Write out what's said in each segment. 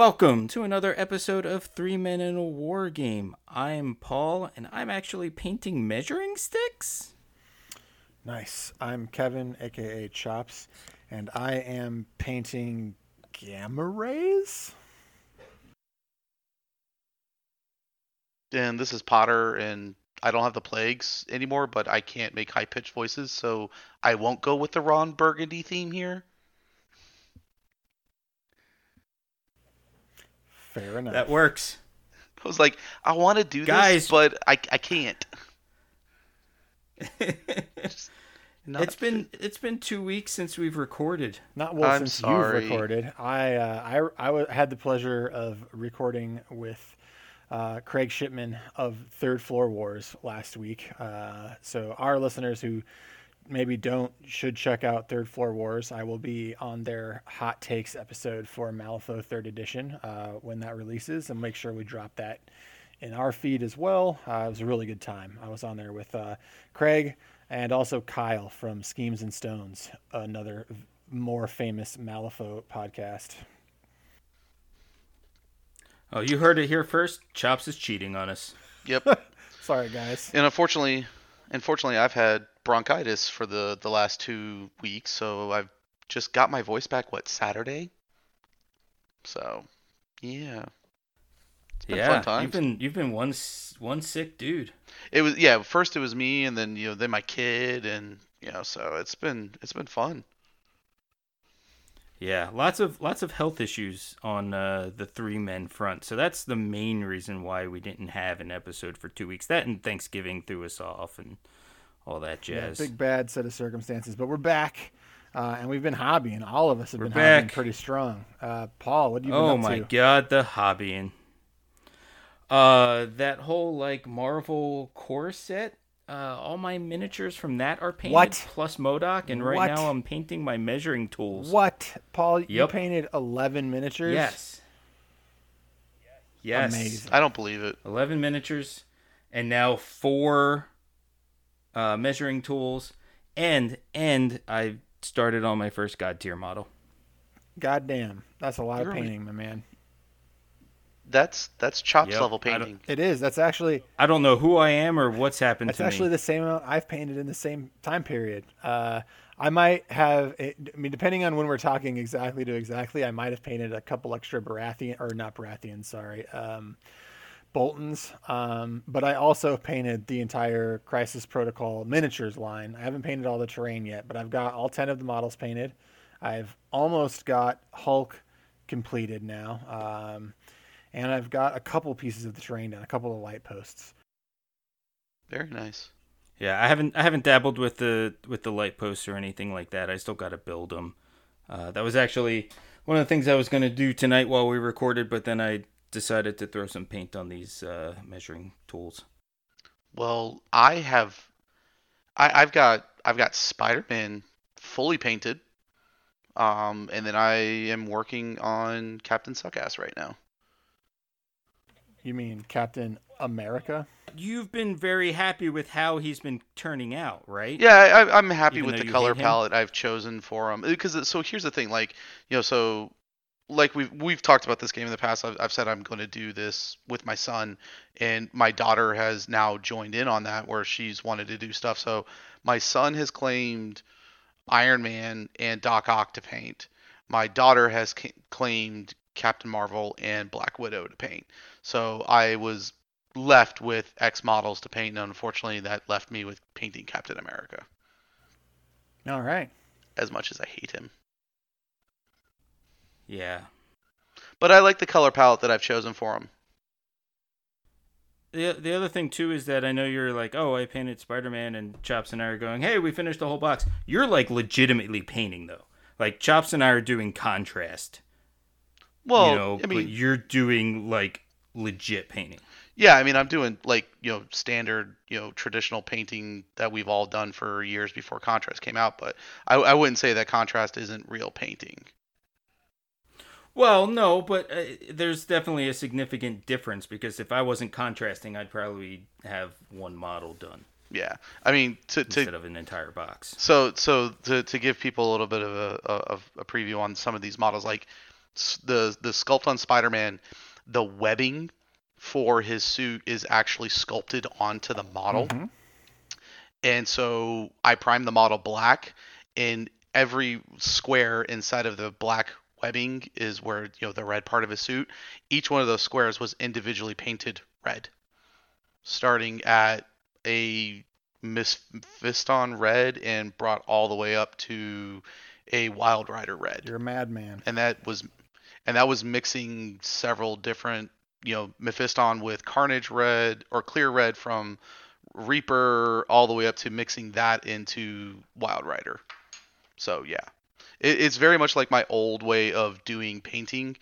Welcome to another episode of Three Men in a War Game. I'm Paul, and I'm actually painting measuring sticks. Nice. I'm Kevin, aka Chops, and I am painting gamma rays. And this is Potter, and I don't have the plagues anymore, but I can't make high pitched voices, so I won't go with the Ron Burgundy theme here. Fair enough. That works. I was like, I want to do Guys. this, but I, I can't. Not it's been it's been two weeks since we've recorded. Not well I'm since sorry. you've recorded. I uh, I I w- had the pleasure of recording with uh, Craig Shipman of Third Floor Wars last week. Uh, so our listeners who maybe don't should check out Third Floor Wars. I will be on their hot takes episode for Malifaux Third Edition uh, when that releases, and make sure we drop that in our feed as well. Uh, it was a really good time. I was on there with uh, Craig and also Kyle from Schemes and Stones, another more famous Malifaux podcast. Oh, you heard it here first. Chops is cheating on us. Yep. Sorry, guys. and unfortunately, unfortunately, I've had bronchitis for the the last two weeks, so I've just got my voice back. What Saturday? So, yeah. Yeah, you've been you've been one one sick dude. It was yeah. First it was me, and then you know then my kid, and you know so it's been it's been fun. Yeah, lots of lots of health issues on uh, the three men front. So that's the main reason why we didn't have an episode for two weeks. That and Thanksgiving threw us off and all that Yeah, jazz. big bad set of circumstances, but we're back, uh, and we've been hobbying. All of us have We're been hobbying back. pretty strong. Uh, Paul, what do you been oh up my to? god, the hobbying. Uh, that whole like Marvel core set. Uh, all my miniatures from that are painted What? plus MODOK, and right What? now I'm painting my measuring tools. What, Paul? You Yep. painted eleven miniatures. Yes. Yes. Amazing. I don't believe it. 11 miniatures and now four uh, measuring tools and and i started on my first Godtear model God damn, that's a lot of You're a- painting, my man. That's that's chops Yep, level painting. It is. That's actually i don't know who i am or what's happened That's actually me the same amount I've painted in the same time period. Uh, I might have, I mean, depending on when we're talking exactly to exactly, I might have painted a couple extra Baratheon, or not Baratheon, sorry, um, Boltons. Um, but I also painted the entire Crisis Protocol miniatures line. I haven't painted all the terrain yet, but I've got all 10 of the models painted. I've almost got Hulk completed now. Um, and I've got a couple pieces of the terrain done, a couple of light posts. Very nice. yeah i haven't i haven't dabbled with the with the light posts or anything like that i still got to build them uh, that was actually one of the things i was going to do tonight while we recorded but then i decided to throw some paint on these uh, measuring tools Well, I have, I, I've got I've got Spider-Man fully painted, um, and then I am working on Captain Suckass right now. You mean Captain America? you've been very happy with how he's been turning out right Yeah, I, I'm happy Even with the color palette I've chosen for him. Because so here's the thing, like you know, so like we've we've talked about this game in the past. I've, I've said I'm going to do this with my son, and my daughter has now joined in on that, where she's wanted to do stuff. So my son has claimed Iron Man and Doc Ock to paint. My daughter has claimed Captain Marvel and Black Widow to paint. So I was left with X models to paint, and unfortunately, that left me with painting Captain America. All right. As much as I hate him, yeah but I like the color palette that I've chosen for him. The the other thing too is that I know you're like, oh, I painted Spider Man, and Chops and I are going, hey, we finished the whole box. You're like legitimately painting though. Like Chops and I are doing contrast. Well, you know, I mean, but you're doing like legit painting. yeah, I mean, I'm doing like you know standard, you know, traditional painting that we've all done for years before contrast came out. But I, I wouldn't say that contrast isn't real painting. Well, no, but uh, there's definitely a significant difference because if I wasn't contrasting, I'd probably have one model done Yeah, I mean, to to instead of an entire box. So, so to, to give people a little bit of a, of a preview on some of these models, like, the the sculpt on Spider-Man, the webbing for his suit is actually sculpted onto the model. Mhm. And so I primed the model black, and every square inside of the black webbing is where you know the red part of his suit. Each one of those squares was individually painted red, starting at a Mephiston red and brought all the way up to a Wild Rider red You're a madman. and that was and that was mixing several different you know Mephiston with Carnage red or clear red from Reaper all the way up to mixing that into Wild Rider. So yeah, it, it's very much like my old way of doing painting.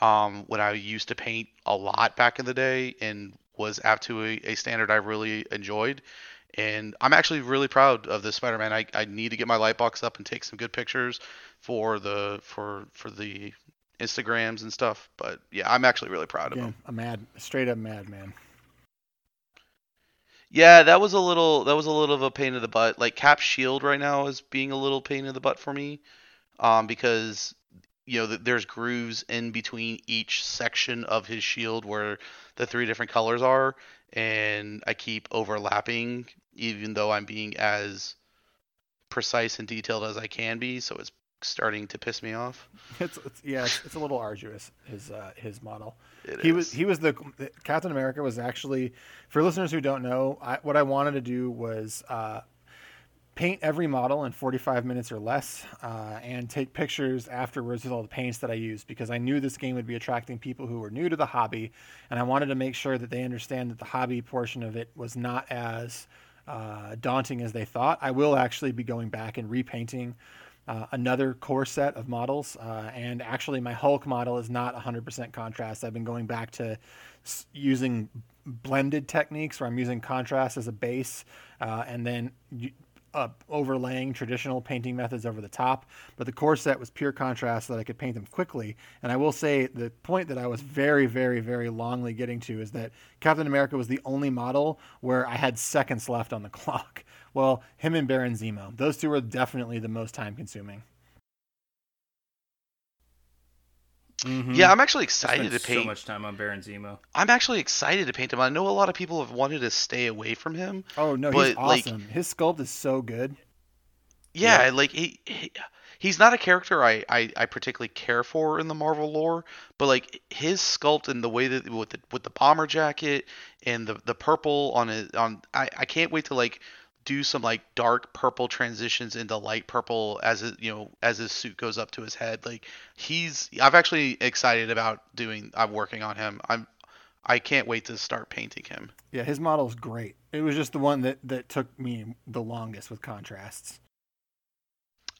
Um, when I used to paint a lot back in the day and was up to a, a standard I really enjoyed. And I'm actually really proud of this Spider-Man. I, I need to get my light box up and take some good pictures for the for for the Instagrams and stuff. But yeah, I'm actually really proud of him. A mad, straight up madman. Yeah, that was a little that was a little of a pain in the butt. Like Cap Shield right now is being a little pain in the butt for me, um, because you know there's grooves in between each section of his shield where the three different colors are, and I keep overlapping, even though I'm being as precise and detailed as I can be. So it's starting to piss me off. It's, it's yeah, it's, it's a little arduous. His uh, his model. It he was he was the Captain America was actually for listeners who don't know. I, what I wanted to do was uh, paint every model in 45 minutes or less, uh, and take pictures afterwards with all the paints that I used because I knew this game would be attracting people who were new to the hobby, and I wanted to make sure that they understand that the hobby portion of it was not as uh, daunting as they thought. I will actually be going back and repainting uh, another core set of models. Uh, and actually, my Hulk model is not 100% contrast. I've been going back to using blended techniques where I'm using contrast as a base uh, and then uh, overlaying traditional painting methods over the top. But the core set was pure contrast so that I could paint them quickly. And I will say the point that I was very, very, very longly getting to is that Captain America was the only model where I had seconds left on the clock. Well, him and Baron Zemo, those two were definitely the most time consuming. Mhm. Yeah, I'm actually excited spent to paint. so much time on Baron Zemo. I'm actually excited to paint him. I know a lot of people have wanted to stay away from him. Oh no, he's But, like- awesome. His sculpt is so good. Yeah, like he, he he's not a character I, I I particularly care for in the Marvel lore, but like his sculpt and the way that with the with the bomber jacket and the the purple on it on I I can't wait to like do some like dark purple transitions into light purple as it you know as his suit goes up to his head. Like he's I've actually excited about doing I'm working on him. I'm I can't wait to start painting him. Yeah, his model's great. It was just the one that that took me the longest with contrasts.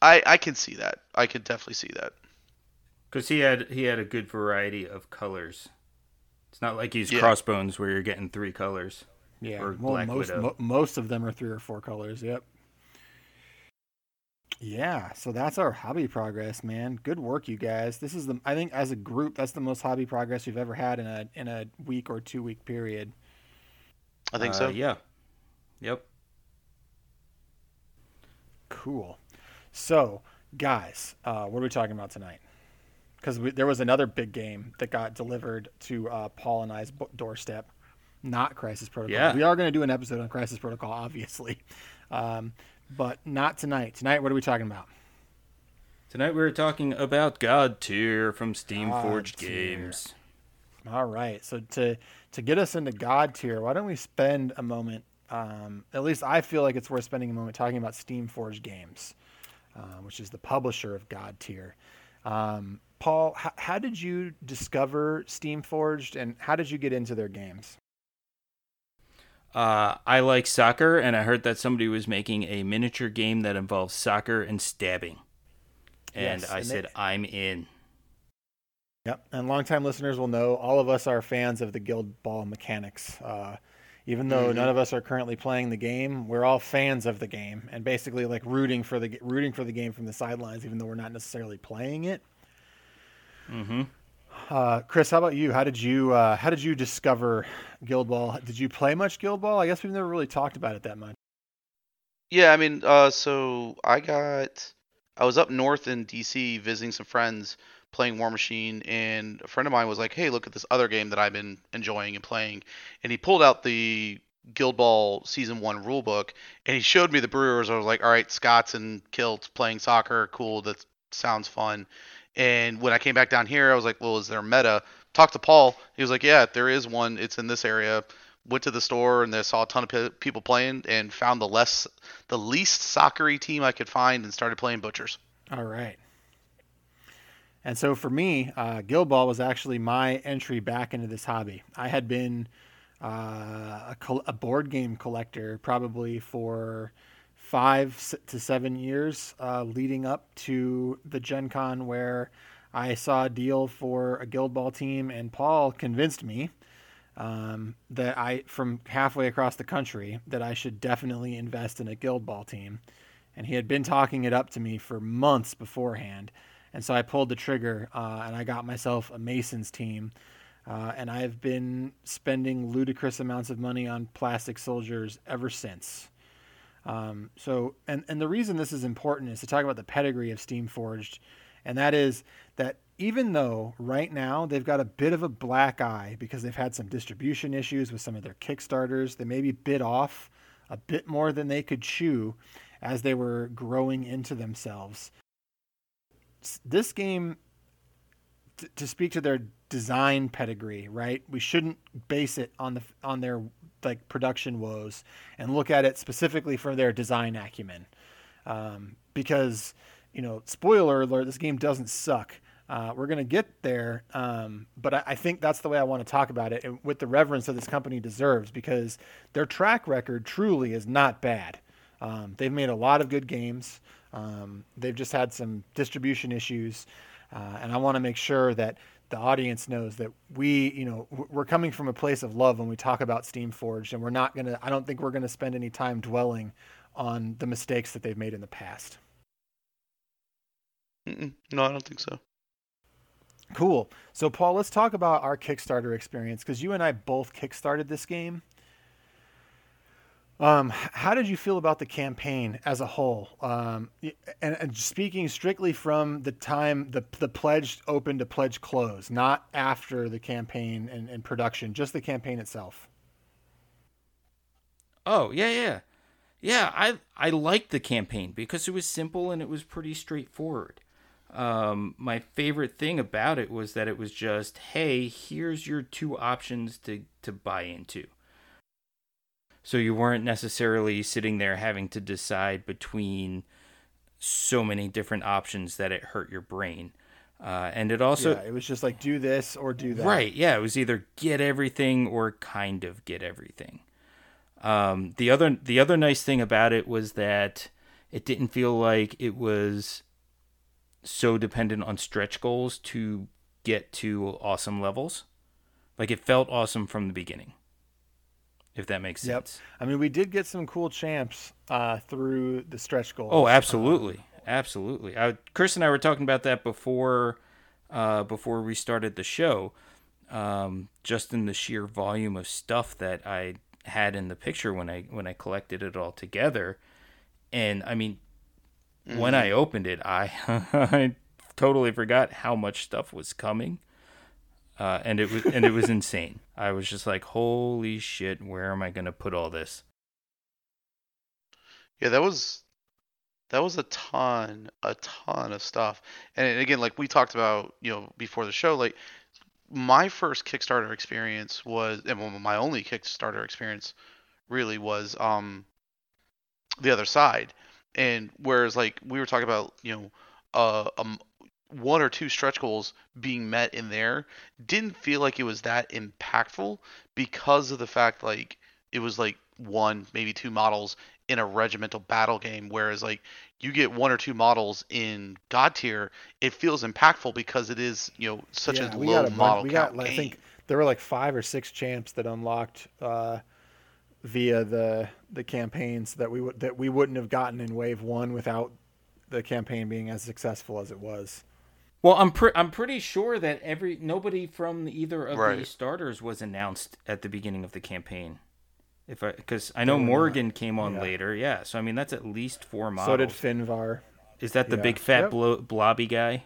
I I can see that. I can definitely see that. Because he had he had a good variety of colors. It's not like he's Yeah. crossbones where you're getting three colors. Yeah, Or well, Black most Widow. mo- most of them are three or four colors. Yep. Yeah, so that's our hobby progress, man. Good work, you guys. This is the I think as a group, that's the most hobby progress we've ever had in a in a week or two week period. I think Uh, so. Yeah. Yep. Cool. So, guys, uh, what are we talking about tonight? Because there was another big game that got delivered to uh, Paul and I's bo- doorstep, not Crisis Protocol. Yeah. We are going to do an episode on Crisis Protocol, obviously, um, but not tonight. Tonight, what are we talking about? Tonight we are talking about Godtear from Steam God Forged Tier. Games. All right. So to to get us into Godtear, why don't we spend a moment? Um, at least I feel like it's worth spending a moment talking about Steam Forged Games, uh, which is the publisher of Godtear. Um, Paul, h- how did you discover Steam Forged, and how did you get into their games? Uh, I like soccer, and I heard that somebody was making a miniature game that involves soccer and stabbing. And Yes, I and said, I'm in. Yep. And longtime listeners will know all of us are fans of the Guild Ball mechanics. Uh, even though Mhm. none of us are currently playing the game, we're all fans of the game and basically like rooting for the rooting for the game from the sidelines, even though we're not necessarily playing it. Mm-hmm. Uh, Chris, how about you? How did you uh, how did you discover Guild Ball? Did you play much Guild Ball? I guess we've never really talked about it that much. Yeah, I mean, uh, so I got, I was up north in DC visiting some friends playing War Machine, and a friend of mine was like, "Hey, look at this other game that I've been enjoying and playing," and he pulled out the Guild Ball Season One rulebook, and he showed me the Brewers. I was like, "All right, Scots and kilts playing soccer, cool. That sounds fun." And when I came back down here, I was like, "Well, is there a meta?" Talked to Paul. He was like, "Yeah, there is one. It's in this area." Went to the store and they saw a ton of people playing, and found the less, the least soccery team I could find, and started playing Butchers. All right. And so for me, uh, Guild Ball was actually my entry back into this hobby. I had been uh, a, col- a, board game collector probably for five to seven years uh, leading up to the Gen Con where I saw a deal for a Guild Ball team, and Paul convinced me um, that I, from halfway across the country, that I should definitely invest in a Guild Ball team. And he had been talking it up to me for months beforehand. And so I pulled the trigger uh, and I got myself a Masons team. Uh, and I've been spending ludicrous amounts of money on plastic soldiers ever since. Um, so, and, and the reason this is important is to talk about the pedigree of Steamforged, and that is that even though right now they've got a bit of a black eye because they've had some distribution issues with some of their Kickstarters, they maybe bit off a bit more than they could chew as they were growing into themselves this game t- to speak to their design pedigree, right? We shouldn't base it on the on their like production woes and look at it specifically for their design acumen, um, because you know, spoiler alert, this game doesn't suck. Uh, we're gonna get there, um, but I, I, think that's the way I want to talk about it, and with the reverence that this company deserves, because their track record truly is not bad. Um, they've made a lot of good games. Um, they've just had some distribution issues, uh, and I want to make sure that the audience knows that we, you know, we're coming from a place of love when we talk about Steamforged, and we're not gonna. I don't think we're gonna spend any time dwelling on the mistakes that they've made in the past. Mm-mm. No, I don't think so. Cool. So, Paul, let's talk about our Kickstarter experience because you and I both kickstarted this game. Um, how did you feel about the campaign as a whole? Um, and, and, speaking strictly from the time the the pledge opened to pledge close, not after the campaign and, and production, just the campaign itself. Oh yeah, yeah, yeah. I I liked the campaign because it was simple and it was pretty straightforward. Um, my favorite thing about it was that it was just, hey, here's your two options to to buy into so you weren't necessarily sitting there having to decide between so many different options that it hurt your brain. Uh, and it also yeah, it was just like do this or do that. Right. Yeah. It was either get everything or kind of get everything. Um, the other the other nice thing about it was that it didn't feel like it was so dependent on stretch goals to get to awesome levels. Like it felt awesome from the beginning if that makes sense. Yep. I mean, we did get some cool champs uh, through the stretch goals. Oh, absolutely, um, absolutely. I, Chris and I were talking about that before uh, before we started the show. Um, just in the sheer volume of stuff that I had in the picture when I when I collected it all together, and I mean, mm-hmm. when I opened it, I I totally forgot how much stuff was coming uh, and it was and it was insane. I was just like, "Holy shit! Where am I going to put all this?" Yeah, that was that was a ton, a ton of stuff. And again, like we talked about, you know, before the show, like my first Kickstarter experience was, and my only Kickstarter experience really was um the other side. And whereas like we were talking about, you know, uh, a, one or two stretch goals being met in there didn't feel like it was that impactful because of the fact like it was like one maybe two models in a regimental battle game whereas like you get one or two models in Godtear it feels impactful because it is you know such yeah, a low a model we got, i think there were like five or six champs that unlocked uh, via the the campaigns that we would that we wouldn't have gotten in wave one without the campaign being as successful as it was well, I'm pre- I'm pretty sure that every nobody from either of right. the starters was announced at the beginning of the campaign. If I because I know Morgan came on yeah. later, yeah. So I mean that's at least four models. So did Finvarr. Is that the yeah. big fat yep. blo- blobby guy?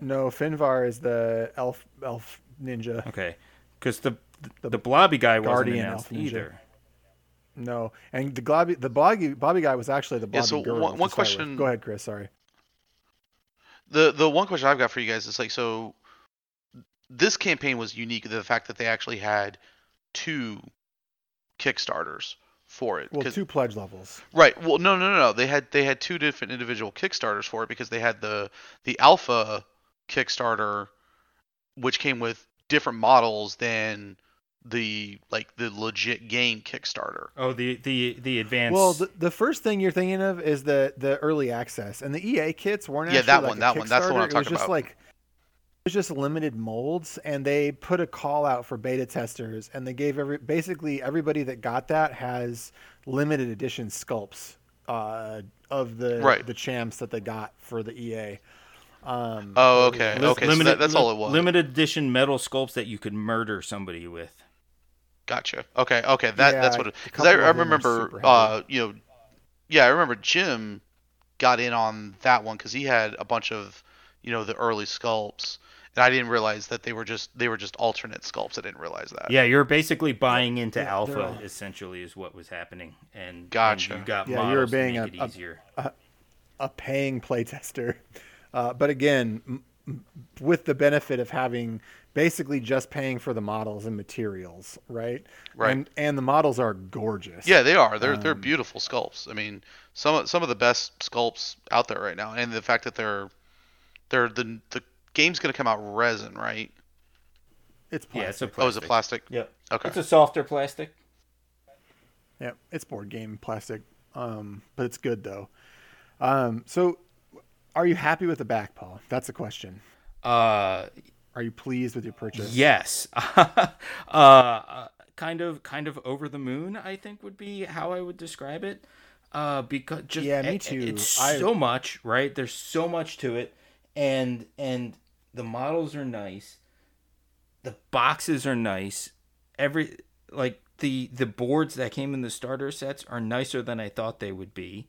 No, Finvarr is the elf elf ninja. Okay, because the, the the blobby guy wasn't Guardian announced elf either. No, and the globby the blobby Bobby guy was actually the Yeah, blobby so girl. one- one question- Go ahead, Chris. Sorry. The the one question I've got for you guys is like so this campaign was unique the fact that they actually had two kickstarters for it. Well, two pledge levels. Right. Well, no, no, no, no. They had they had two different individual kickstarters for it because they had the the alpha kickstarter which came with different models than the like the legit game kickstarter. Oh, the the the advanced. Well, the, the first thing you're thinking of is the the early access, and the EA kits weren't Yeah, actually that like one, a that one. That's the one I'm Kickstarter. It was just about. like it was just limited molds, and they put a call out for beta testers, and they gave every basically everybody that got that has limited edition sculpts uh, of the Right. the champs that they got for the EA. Um, Oh, okay. Li- okay. so that, that's all it was. Limited edition metal sculpts that you could murder somebody with. Gotcha. Okay. Okay. That Yeah, that's what. a Because I, I of them are remember, uh, you know, yeah, I remember Jim got in on that one because he had a bunch of, you know, the early sculpts, and I didn't realize that they were just they were just alternate sculpts. I didn't realize that. Yeah, you're basically buying into Yeah, alpha. all- Essentially, is what was happening, and Gotcha. And you got Yeah, you were models being to a- make a- a paying playtester. Uh, but again, m- m- with the benefit of having basically just paying for the models and materials, right? Right. And, and the models are gorgeous. Yeah, they are. They're they're Um, beautiful sculpts. I mean, some of- some of the best sculpts out there right now, and the fact that they're they're the the game's gonna come out resin, right? It's plastic. Yeah, it's a plastic. Oh, is it plastic? Yep. Okay. It's a softer plastic. Yeah, it's board game plastic, um, but it's good though. Um, so, are you happy with the back, Paul? That's the question. Uh, Are you pleased with your purchase? yes. uh, kind of, kind of over the moon. I think would be how I would describe it. Uh, because just Yeah, me it- too. It's I- so much, right? There's so much to it, and and the models are nice. The boxes are nice. Every like the the boards that came in the starter sets are nicer than I thought they would be.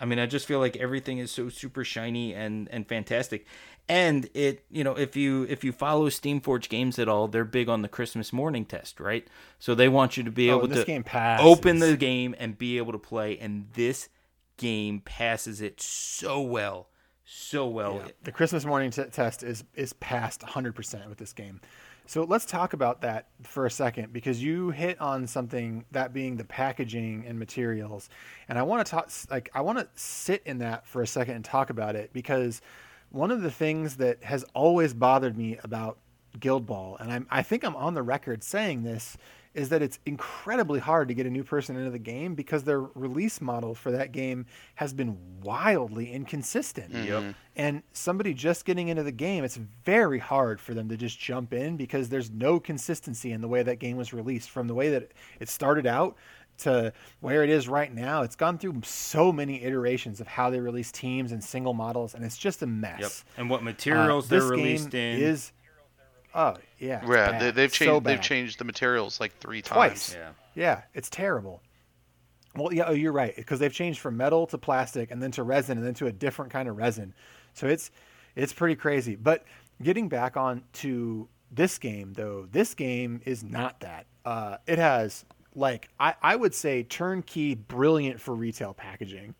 I mean, I just feel like everything is so super shiny and and fantastic. And it, you know, if you if you follow Steamforge games at all, they're big on the Christmas morning test, right? So they want you to be Oh, able to game open the game and be able to play and this game passes it so well. So well. Yeah. The Christmas morning t- test is is passed 100% with this game. So let's talk about that for a second because you hit on something that being the packaging and materials, and I want to talk like I want to sit in that for a second and talk about it because one of the things that has always bothered me about Guild Ball, and I'm, I think I'm on the record saying this, is that it's incredibly hard to get a new person into the game because their release model for that game has been wildly inconsistent. Yep. And somebody just getting into the game, it's very hard for them to just jump in because there's no consistency in the way that game was released from the way that it started out to where it is right now. It's gone through so many iterations of how they release teams and single models, and it's just a mess. Yep. And what Uh, materials they're this released game in. is oh yeah Yeah, bad. they, they've changed so they've changed the materials like three Twice. times. yeah. Yeah, it's terrible. Well, yeah, oh, you're right because they've changed from metal to plastic and then to resin and then to a different kind of resin. So it's it's pretty crazy. But getting back on to this game though, this game is not that. Uh, it has like I, I would say turnkey, brilliant for retail packaging.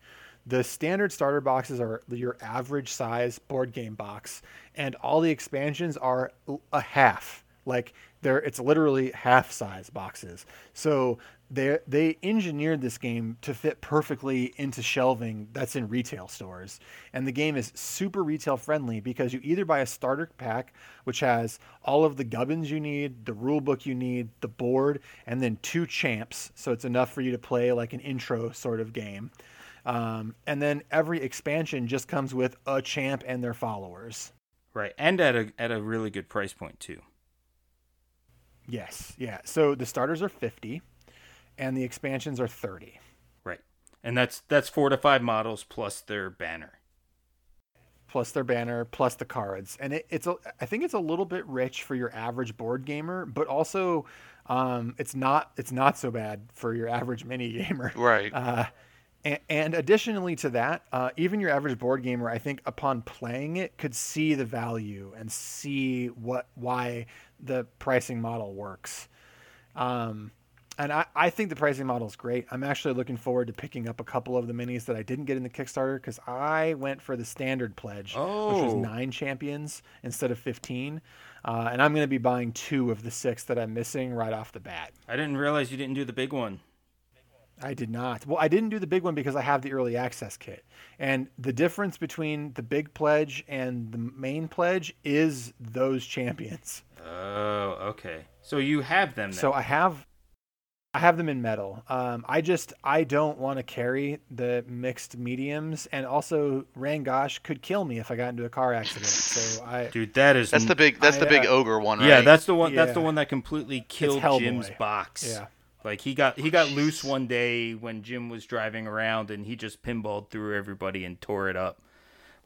The standard starter boxes are your average size board game box, and all the expansions are a half. Like they're it's literally half size boxes. So they they engineered this game to fit perfectly into shelving that's in retail stores. And the game is super retail friendly because you either buy a starter pack which has all of the gubbins you need, the rule book you need, the board, and then two champs. So it's enough for you to play like an intro sort of game. Um, and then every expansion just comes with a champ and their followers. Right. And at a at a really good price point too. Yes, yeah. So the starters are 50 and the expansions are 30. Right. And that's that's four to five models plus their banner. plus their banner, plus the cards, and it, it's a, I think it's a little bit rich for your average board gamer, but also um, it's not it's not so bad for your average mini gamer. Right. Uh, and, additionally to that, uh, even your average board gamer, I think, upon playing it, could see the value and see what why the pricing model works. Um, and I, I think the pricing model is great. I'm actually looking forward to picking up a couple of the minis that I didn't get in the Kickstarter because I went for the standard pledge, which was Oh. nine champions instead of 15. Uh, and I'm going to be buying two of the six that I'm missing right off the bat. I didn't realize you didn't do the big one. I did not. Well, I didn't do the big one because I have the early access kit. And the difference between the big pledge and the main pledge is those champions. Oh, okay. So you have them. Then. So I have I have them in metal. Um, I just I don't want to carry the mixed mediums and also Rangosh could kill me if I got into a car accident. So I dude, that is That's the big. That's I, the big uh, ogre one, right? yeah. That's the one. That's the one that completely killed Jim's box. yeah. Like he got he got loose one day when Jim was driving around and he just pinballed through everybody and tore it up.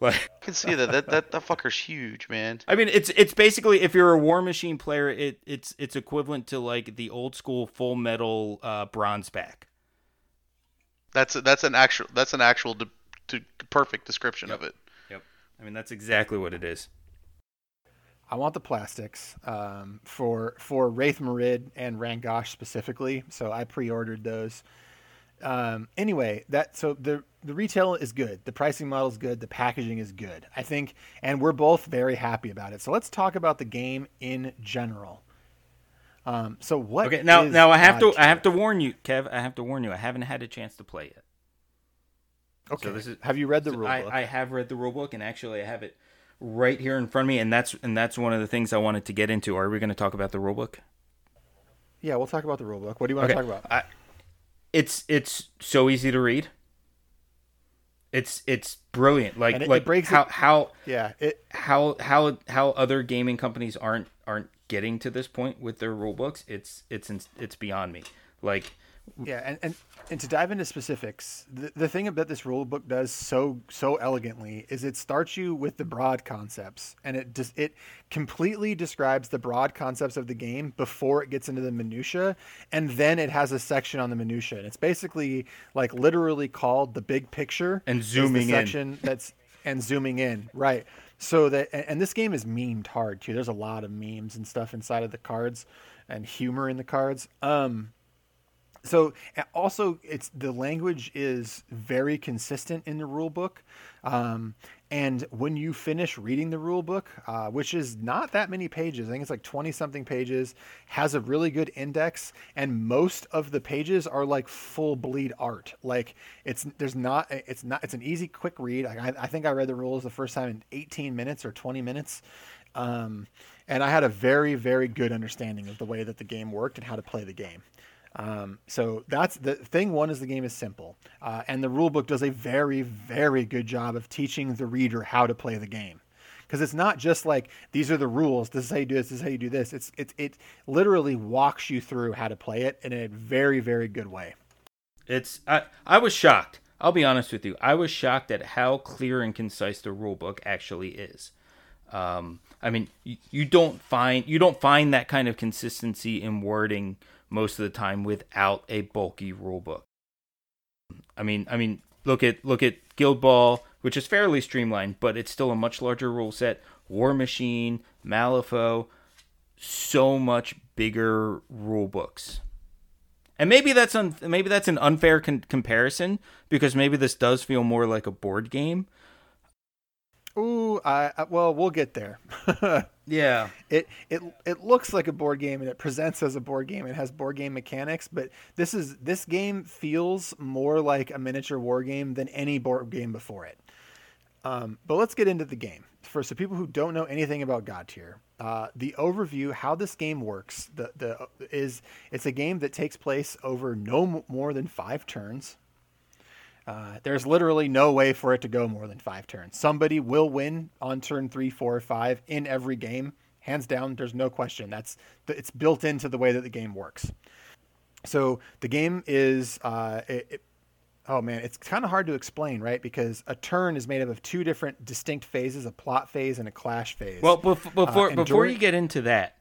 Like I can see that. That that, that fucker's huge, man. I mean it's it's basically if you're a War Machine player, it it's it's equivalent to like the old school Full Metal uh, Bronzeback. That's that's an actual. That's an actual de- to perfect description of it. Yep. I mean that's exactly what it is. I want the plastics um, for for Raith'Marid and Rangosh specifically. So I pre-ordered those. Um, anyway, that so the the retail is good, the pricing model is good, the packaging is good. I think, and we're both very happy about it. So let's talk about the game in general. Um, so what? Okay, now now I have to I have to warn you, Kev. I have to warn you. I haven't had a chance to play it. Okay. this is- have you read the So rule I. I have read the rule book, and actually, I have it right here in front of me, and that's and that's one of the things I wanted to get into. Are we going to talk about the rule book? yeah, we'll talk about the rule book. What do you want to talk about? I, it's it's so easy to read. It's it's brilliant. Like it- it like breaks how it- how Yeah, it how how how other gaming companies aren't aren't getting to this point with their rule books. It's it's it's beyond me. Like Yeah, and, and, and to dive into specifics, the, the thing that this rule book does so so elegantly is it starts you with the broad concepts, and it just it completely describes the broad concepts of the game before it gets into the minutia, and then it has a section on the minutia, and it's basically like literally called the big picture And zooming in. section that's and zooming in right. So that and, and this game is memed hard too. There's a lot of memes and stuff inside of the cards, and humor in the cards. Um, so also it's the language is very consistent in the rule book um, and when you finish reading the rule book uh, which is not that many pages i think it's like 20 something pages has a really good index and most of the pages are like full bleed art. Like it's there's not it's not it's an easy quick read. I, I think i read the rules the first time in 18 minutes or 20 minutes um, and i had a very very good understanding of the way that the game worked and how to play the game um, so that's the thing. One is the game is simple, uh, and the rule book does a very, very good job of teaching the reader how to play the game. Because it's not just like these are the rules. This is how you do this. This is how you do this. It's it it literally walks you through how to play it in a very, very good way. It's I I was shocked. I'll be honest with you. I was shocked at how clear and concise the rule book actually is. Um, I mean, you, you don't find you don't find that kind of consistency in wording most of the time without a bulky rulebook. I mean, I mean, look at look at Guild Ball, which is fairly streamlined, but it's still a much larger rule set. War Machine, Malifaux, so much bigger rule books. And maybe that's un- maybe that's an unfair con- comparison because maybe this does feel more like a board game. Ooh, I, I well, we'll get there. Yeah. it it it looks like a board game and it presents as a board game. It has board game mechanics, but this is this game feels more like a miniature war game than any board game before it. Um, but let's get into the game. For so people who don't know anything about Godtear, uh, the overview, how this game works, the the is it's a game that takes place over no more than five turns. Uh, there's literally no way for it to go more than five turns. Somebody will win on turn three, four, or five in every game, hands down. There's no question. That's it's built into the way that the game works. So the game is, uh, it, it, oh man, it's kind of hard to explain, right? Because a turn is made up of two different distinct phases: a plot phase and a clash phase. Well, bef- before and before you get into that,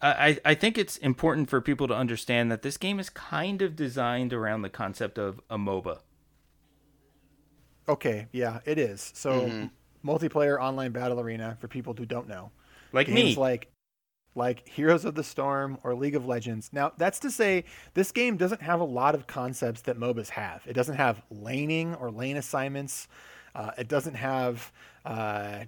I I I think it's important for people to understand that this game is kind of designed around the concept of a MOBA. Okay, yeah, it is. So Mhm. multiplayer online battle arena for people who don't know. Like games me. like like Heroes of the Storm or League of Legends. Now, that's to say this game doesn't have a lot of concepts that MOBAs have. It doesn't have laning or lane assignments. Uh, it doesn't have uh,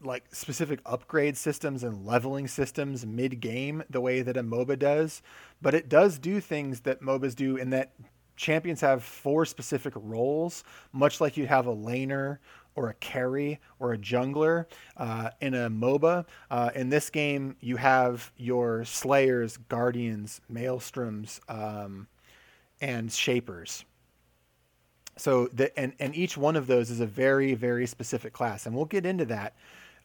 like specific upgrade systems and leveling systems mid game the way that a MOBA does, but it does do things that MOBAs do in that champions have four specific roles, much like you'd have a laner or a carry or a jungler uh, in a MOBA. Uh, in this game, you have your slayers, guardians, maelstroms, um, and shapers. So the, and and each one of those is a very very specific class, and we'll get into that.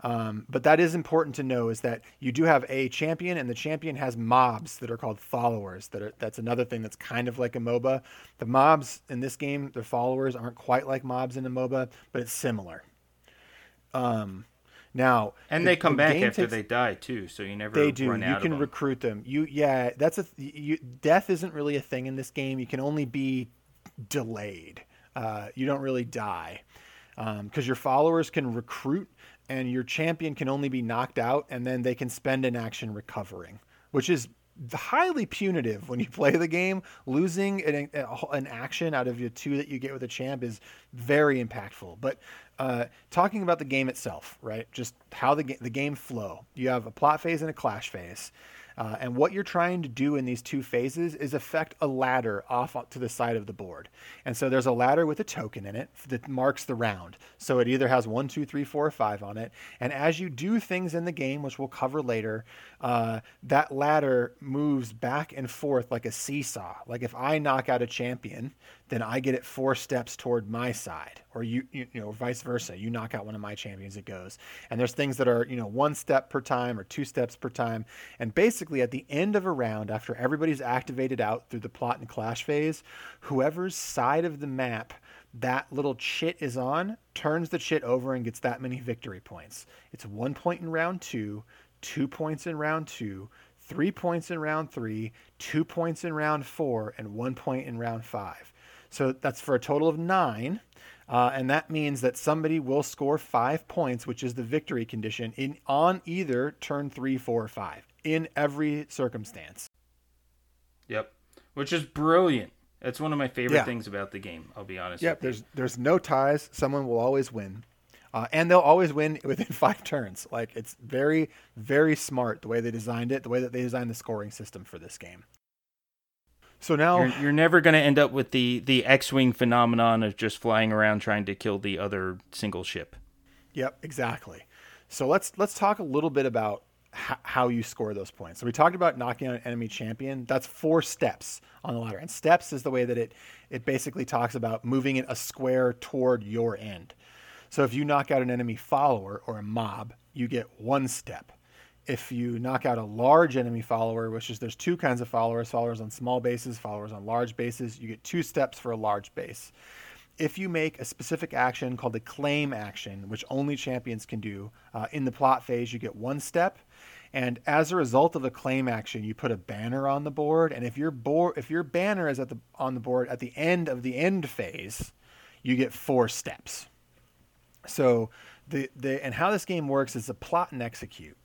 Um, but that is important to know is that you do have a champion, and the champion has mobs that are called followers. That are that's another thing that's kind of like a MOBA. The mobs in this game, the followers aren't quite like mobs in a MOBA, but it's similar. Um, now and the- they come the back after takes- they die too, so you never they do. You can recruit them. You yeah, that's a you, death isn't really a thing in this game. You can only be delayed. Uh, you don't really die because your followers can recruit, and your champion can only be knocked out, and then they can spend an action recovering, which is highly punitive when you play the game. Losing an, an action out of your two that you get with a champ is very impactful. But uh, talking about the game itself, right? Just how the, ga- the game flow. You have a plot phase and a clash phase. Uh, and what you're trying to do in these two phases is affect a ladder off to the side of the board. And so there's a ladder with a token in it that marks the round. So it either has one, two, three, four, five on it. And as you do things in the game, which we'll cover later, uh, that ladder moves back and forth like a seesaw. Like if I knock out a champion, then I get it four steps toward my side, or you, you, know, vice versa. You knock out one of my champions, it goes. And there's things that are, you know, one step per time or two steps per time. And basically, at the end of a round, after everybody's activated out through the plot and clash phase, whoever's side of the map that little chit is on turns the chit over and gets that many victory points. It's one point in round two, two points in round two, three points in round three, two points in round four, and one point in round five. So that's for a total of nine. Uh, and that means that somebody will score five points, which is the victory condition, in on either turn three, four, or five, in every circumstance. Yep, which is brilliant. That's one of my favorite Yeah. things about the game. I'll be honest. Yep, with you. there's there's no ties. Someone will always win, uh, and they'll always win within five turns. Like it's very very smart the way they designed it, the way that they designed the scoring system for this game. So now, You're, you're never going to end up with the the X-wing phenomenon of just flying around trying to kill the other single ship. Yep, exactly. So let's let's talk a little bit about h- how you score those points. So we talked about knocking out an enemy champion. That's four steps on the ladder, and steps is the way that it it basically talks about moving it a square toward your end. So if you knock out an enemy follower or a mob, you get one step. If you knock out a large enemy follower, which is there's two kinds of followers, followers on small bases, followers on large bases, you get two steps for a large base if you make a specific action called a claim action, which only champions can do, uh, in the plot phase, you get one step. And as a result of a claim action, you put a banner on the board. And if your board, if your banner is at the on the board at the end of the end phase, you get four steps. So the the and how this game works is a plot and execute.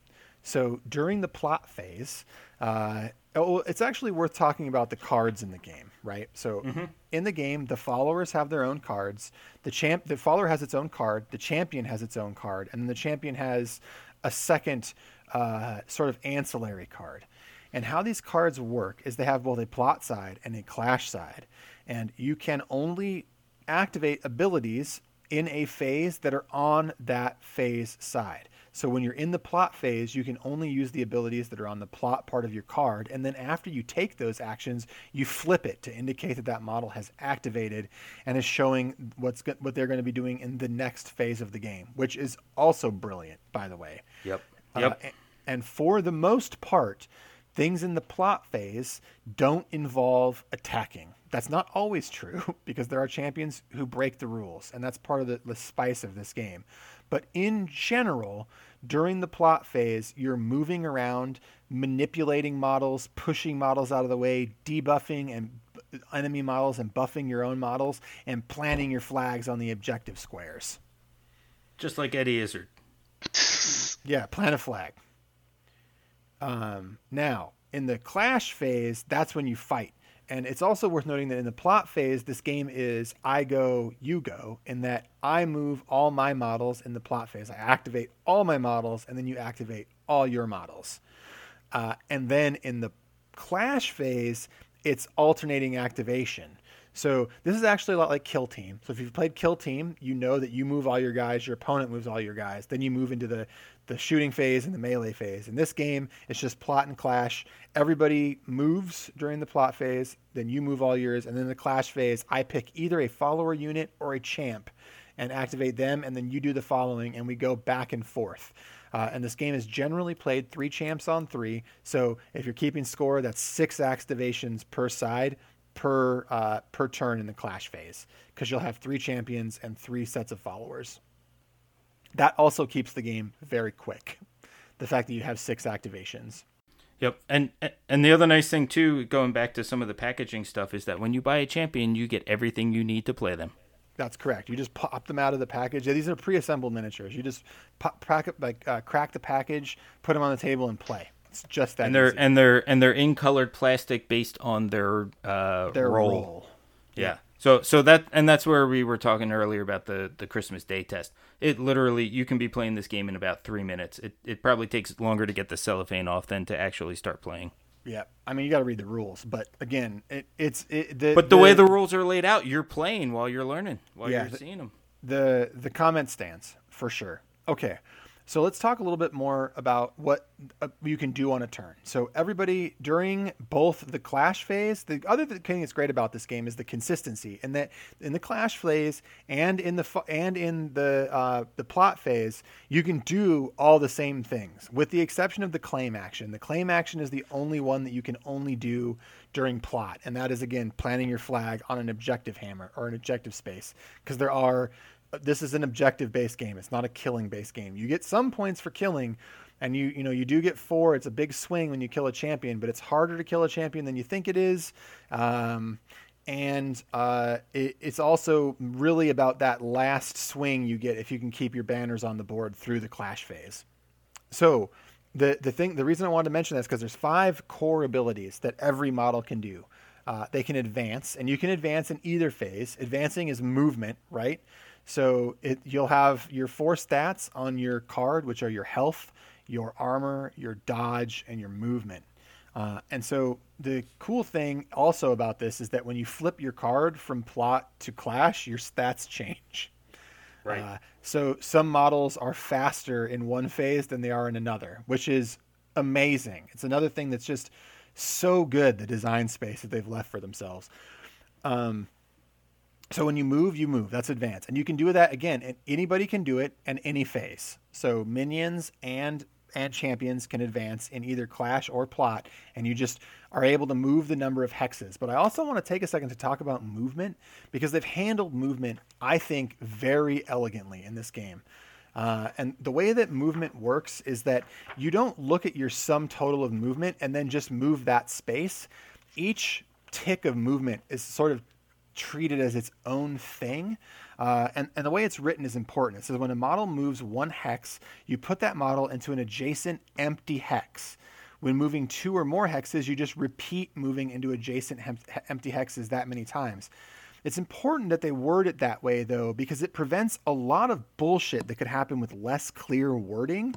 So during the plot phase, uh, oh, it's actually worth talking about the cards in the game, right? So in the game, the followers have their own cards. The champ, the follower has its own card. The champion has its own card, and then the champion has a second uh, sort of ancillary card. And how these cards work is they have both a plot side and a clash side, and you can only activate abilities in a phase that are on that phase side. So when you're in the plot phase, you can only use the abilities that are on the plot part of your card, and then after you take those actions, you flip it to indicate that that model has activated and is showing what's go- what they're going to be doing in the next phase of the game, which is also brilliant, by the way. Yep. Uh, Yep. a- and for the most part, things in the plot phase don't involve attacking. That's not always true because there are champions who break the rules, and that's part of the, the spice of this game. But in general, during the plot phase, you're moving around, manipulating models, pushing models out of the way, debuffing and enemy models and buffing your own models and planting your flags on the objective squares. Just like Eddie Izzard. Yeah, plant a flag. Um, now, in the clash phase, that's when you fight. And it's also worth noting that in the plot phase, this game is I go, you go, in that I move all my models in the plot phase. I activate all my models, and then you activate all your models. Uh, and then in the clash phase, it's alternating activation. So this is actually a lot like Kill Team. So if you've played Kill Team, you know that you move all your guys, your opponent moves all your guys. Then you move into the the shooting phase and the melee phase. In this game, it's just plot and clash. Everybody moves during the plot phase, then you move all yours, and then the clash phase, I pick either a follower unit or a champ and activate them, and then you do the following, and we go back and forth. Uh, and this game is generally played three champs on three. So if you're keeping score, that's six activations per side per uh, per turn in the clash phase because you'll have three champions and three sets of followers. That also keeps the game very quick. The fact that you have six activations. Yep, and and the other nice thing too, going back to some of the packaging stuff, is that when you buy a champion, you get everything you need to play them. That's correct. You just pop them out of the package. Yeah, these are pre-assembled miniatures. You just pop, crack, like uh, crack the package, put them on the table, and play. It's just that. And they're easy. and they're and they're in colored plastic based on their uh, their role. role. Yeah. So so that and that's where we were talking earlier about the the Christmas Day test. It literally you can be playing this game in about three minutes. It it probably takes longer to get the cellophane off than to actually start playing. Yeah, I mean you got to read the rules, but again, it, it's it, the, but the, the, way the rules are laid out, you're playing while you're learning, while yeah, you're the, seeing them. The the comment stands for sure. Okay, so let's talk a little bit more about what uh, you can do on a turn. So everybody during both the clash phase, the other thing that's great about this game is the consistency, and that in the clash phase and in the and in the uh, the plot phase, you can do all the same things, with the exception of the claim action. The claim action is the only one that you can only do during plot, and that is again planting your flag on an objective hammer or an objective space, because there are this is an objective based game. It's not a killing based game. You get some points for killing, and you you know you do get four. It's a big swing when you kill a champion, but it's harder to kill a champion than you think it is. Um, and uh, it, it's also really about that last swing you get if you can keep your banners on the board through the clash phase. So the the thing the reason I wanted to mention this because there's five core abilities that every model can do. Uh, they can advance, and you can advance in either phase. Advancing is movement, right? So it, you'll have your four stats on your card, which are your health, your armor, your dodge, and your movement. Uh, and so the cool thing also about this is that when you flip your card from plot to clash, your stats change. Right. Uh, so some models are faster in one phase than they are in another, which is amazing. It's another thing that's just so good the design space that they've left for themselves. Um, so when you move, you move. That's advance, and you can do that again. And anybody can do it in any phase. So minions and and champions can advance in either clash or plot, and you just are able to move the number of hexes. But I also want to take a second to talk about movement because they've handled movement, I think, very elegantly in this game. Uh, and the way that movement works is that you don't look at your sum total of movement and then just move that space. Each tick of movement is sort of treated as its own thing. Uh, and, and the way it's written is important. It says when a model moves one hex, you put that model into an adjacent empty hex. When moving two or more hexes, you just repeat moving into adjacent hem- empty hexes that many times. It's important that they word it that way, though, because it prevents a lot of bullshit that could happen with less clear wording.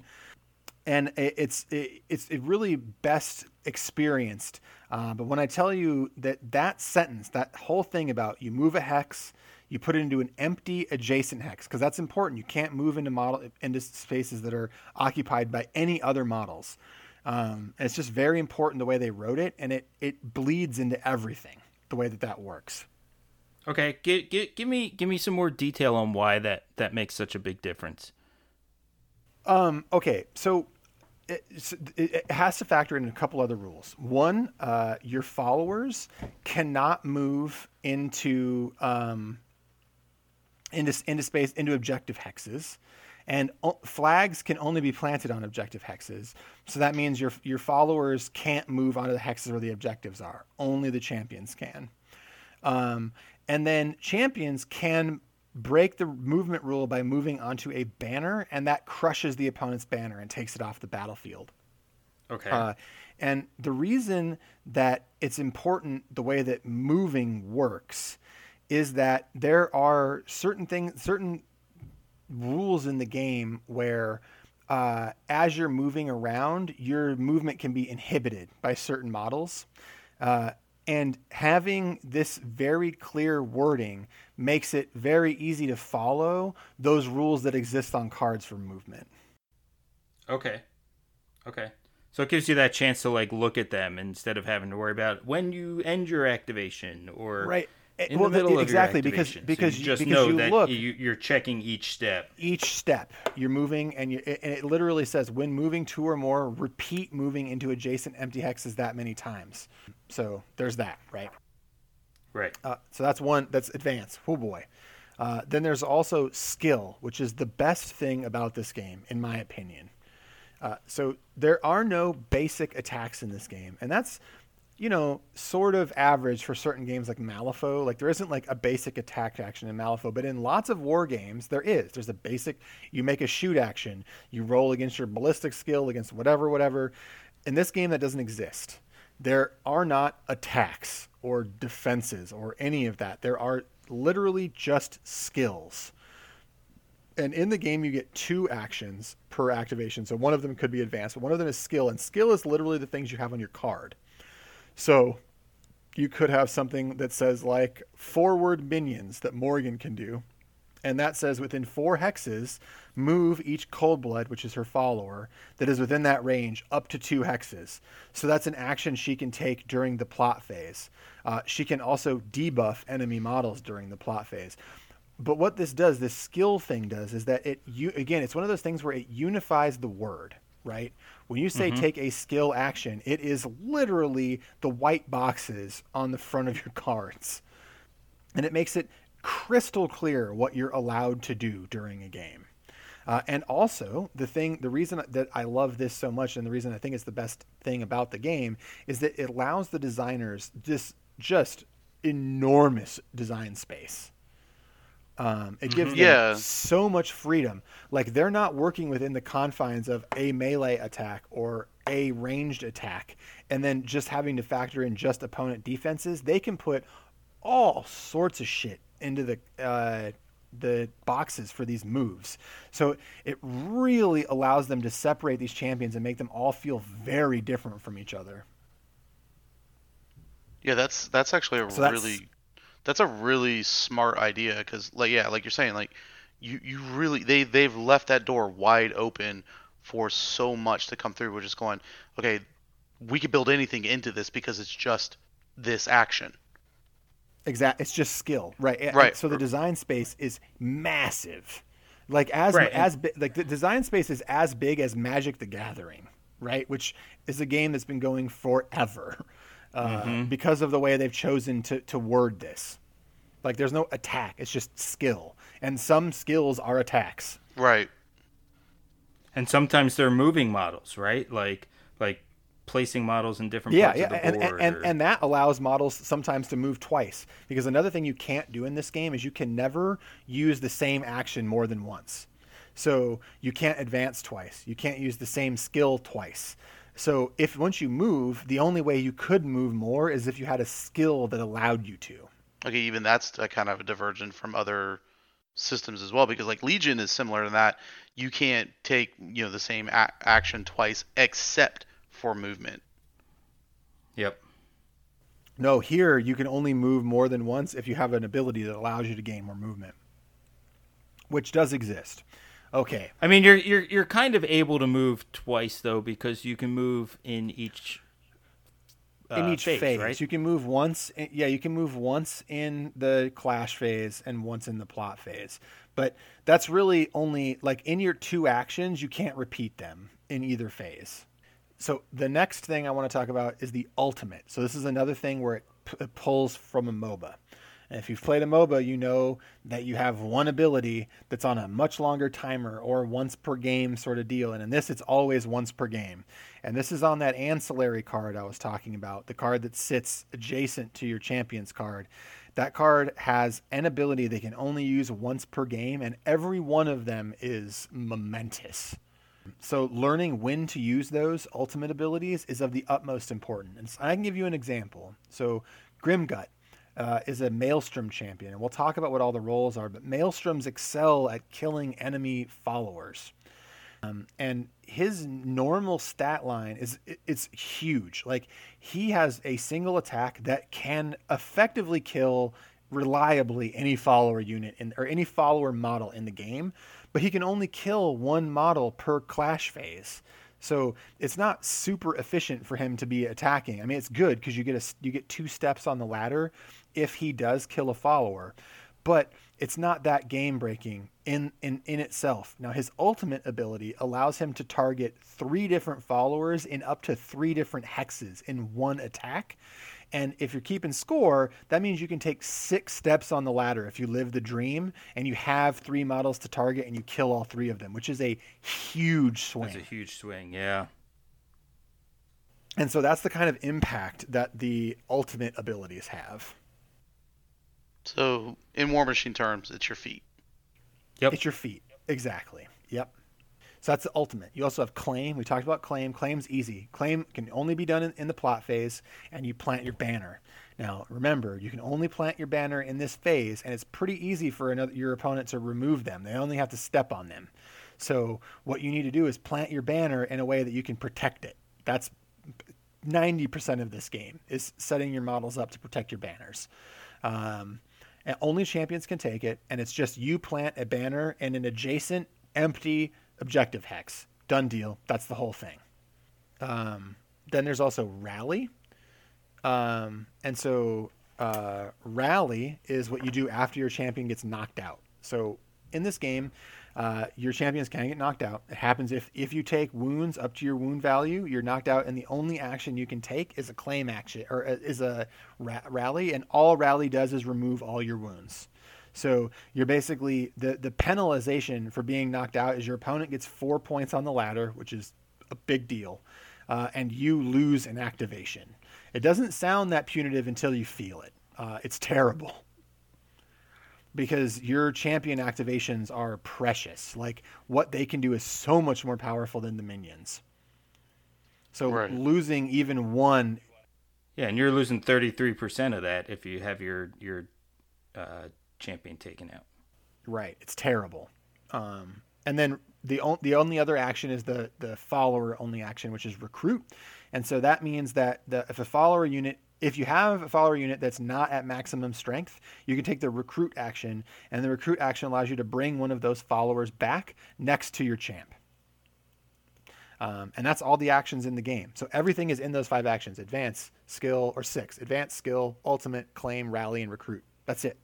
And it's it's it really best experienced. Uh, but when I tell you that that sentence, that whole thing about you move a hex, you put it into an empty adjacent hex, because that's important. You can't move into model into spaces that are occupied by any other models. Um, and it's just very important the way they wrote it, and it it bleeds into everything the way that that works. Okay, give, give, give me give me some more detail on why that that makes such a big difference. Um, okay, so it, it, has to factor in a couple other rules. One, uh, your followers cannot move into um, into into space into objective hexes, and flags can only be planted on objective hexes. So that means your your followers can't move onto the hexes where the objectives are. Only the champions can. Um, and then champions can break the movement rule by moving onto a banner, and that crushes the opponent's banner and takes it off the battlefield. Okay. Uh, and the reason that it's important the way that moving works is that there are certain things, certain rules in the game where uh, as you're moving around, your movement can be inhibited by certain models. Uh, and having this very clear wording makes it very easy to follow those rules that exist on cards for movement. Okay. Okay. So it gives you that chance to like look at them instead of having to worry about when you end your activation or Right. Eh, in well, the middle exactly of your because activation. So because you you, just because know you that look you, you're checking each step. each step you're moving and you and it literally says when moving two or more repeat moving into adjacent empty hexes that many times so there's that right Right. uh, so that's one that's advanced oh boy uh, then there's also skill which is the best thing about this game in my opinion uh, so there are no basic attacks in this game and that's you know, sort of average for certain games like Malifaux. Like there isn't like a basic attack action in Malifaux, but in lots of war games there is. There's a basic you make a shoot action, you roll against your ballistic skill against whatever whatever. In this game that doesn't exist. There are not attacks or defenses or any of that. There are literally just skills. And in the game, you get two actions per activation. So one of them could be advanced, but one of them is skill. And skill is literally the things you have on your card. So you could have something that says like forward minions that Morgan can do. And that says within four hexes, move each cold blood, which is her follower, that is within that range up to two hexes. So that's an action she can take during the plot phase. Uh, she can also debuff enemy models during the plot phase. But what this does, this skill thing does, is that it you again, it's one of those things where it unifies the word, right? When you say take a skill action, it is literally the white boxes on the front of your cards. And it makes it crystal clear what you're allowed to do during a game. Uh, and also, the thing, the reason that I love this so much, and the reason I think it's the best thing about the game, is that it allows the designers this just enormous design space. Um, it gives them Yeah. so much freedom. Like they're not working within the confines of a melee attack or a ranged attack, and then just having to factor in just opponent defenses. They can put all sorts of shit into the uh, the boxes for these moves. So it really allows them to separate these champions and make them all feel very different from each other. Yeah, that's that's actually a So that's- really that's a really smart idea because like yeah, like you're saying like you you really they they've left that door wide open for so much to come through. We're just going okay, we could build anything into this because it's just this action. Exact. It's just skill, right? Right. So the design space is massive. Like as Right, as bi- like the design space is as big as Magic the Gathering, right? Which is a game that's been going forever uh, Mm-hmm. because of the way they've chosen to to word this. Like there's no attack; it's just skill, and some skills are attacks. Right. And sometimes they're moving models, right? Like like placing models in different Yeah, parts yeah, of the and, board. and, and, or- and that allows models sometimes to move twice. Because another thing you can't do in this game is you can never use the same action more than once. So you can't advance twice. You can't use the same skill twice. So if once you move, the only way you could move more is if you had a skill that allowed you to. Okay, even that's a kind of a divergent from other systems as well because like Legion is similar to that. You can't take you know the same a- action twice except for movement. Yep. No, here you can only move more than once if you have an ability that allows you to gain more movement, which does exist. Okay, I mean, you're you're you're kind of able to move twice though because you can move in each in uh, each phase, right? you can move once. in- yeah, you can move once in the clash phase and once in the plot phase. But that's really only like in your two actions, you can't repeat them in either phase. So the next thing I want to talk about is the ultimate. So this is another thing where it, p- it pulls from a MOBA. And if you've played a MOBA, you know that you have one ability that's on a much longer timer or once per game sort of deal. And in this, it's always once per game. And this is on that ancillary card I was talking about, the card that sits adjacent to your champion's card. That card has an ability they can only use once per game, and every one of them is momentous. So, learning when to use those ultimate abilities is of the utmost importance. And I can give you an example. So, Grimgut uh, is a Maelstrom champion, and we'll talk about what all the roles are. But Maelstroms excel at killing enemy followers, um, and his normal stat line is it's huge. Like he has a single attack that can effectively kill reliably any follower unit in or any follower model in the game, but he can only kill one model per clash phase. So it's not super efficient for him to be attacking. I mean, it's good because you get a you get two steps on the ladder if he does kill a follower, but it's not that game breaking in, in in itself. Now his ultimate ability allows him to target three different followers in up to three different hexes in one attack. And if you're keeping score, that means you can take six steps on the ladder if you live the dream and you have three models to target and you kill all three of them, which is a huge swing. That's a huge swing, yeah. And so that's the kind of impact that the ultimate abilities have. So, in Warmachine terms, it's your feat. Yep. It's your feat. Exactly. Yep. So that's the ultimate. You also have claim. We talked about claim. Claim's easy. Claim can only be done in, in, the plot phase, and you plant your banner. Now, remember, you can only plant your banner in this phase, and it's pretty easy for another, your opponent to remove them. They only have to step on them. So what you need to do is plant your banner in a way that you can protect it. That's 90% of this game is setting your models up to protect your banners. Um, and only champions can take it, and it's just you plant a banner in an adjacent empty objective hex. Done deal. That's the whole thing. Um, then there's also rally. Um, and so uh, rally is what you do after your champion gets knocked out. So in this game, uh, your champions can get knocked out. It happens if if you take wounds up to your wound value, you're knocked out, and the only action you can take is a claim action or uh, is a ra- rally, and all rally does is remove all your wounds. So you're basically the the penalization for being knocked out is your opponent gets four points on the ladder, which is a big deal, uh, and you lose an activation. It doesn't sound that punitive until you feel it. Uh, it's terrible because your champion activations are precious. Like what they can do is so much more powerful than the minions. So right. losing even one. Yeah, and you're losing 33% of that if you have your your uh, champion taken out. Right, it's terrible. Um, and then the o- the only other action is the the follower only action, which is recruit. And so that means that the, if a follower unit if you have a follower unit that's not at maximum strength, you can take the recruit action, and the recruit action allows you to bring one of those followers back next to your champ. Um, and that's all the actions in the game. So everything is in those five actions advance, skill, or six advance, skill, ultimate, claim, rally, and recruit. That's it.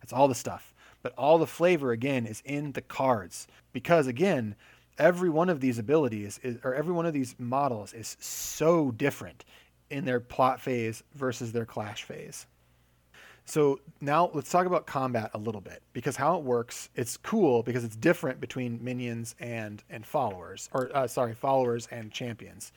That's all the stuff. But all the flavor, again, is in the cards. Because, again, every one of these abilities is, or every one of these models is so different in their plot phase versus their clash phase. So now let's talk about combat a little bit because how it works, it's cool because it's different between minions and and followers, or uh, sorry, followers and champions.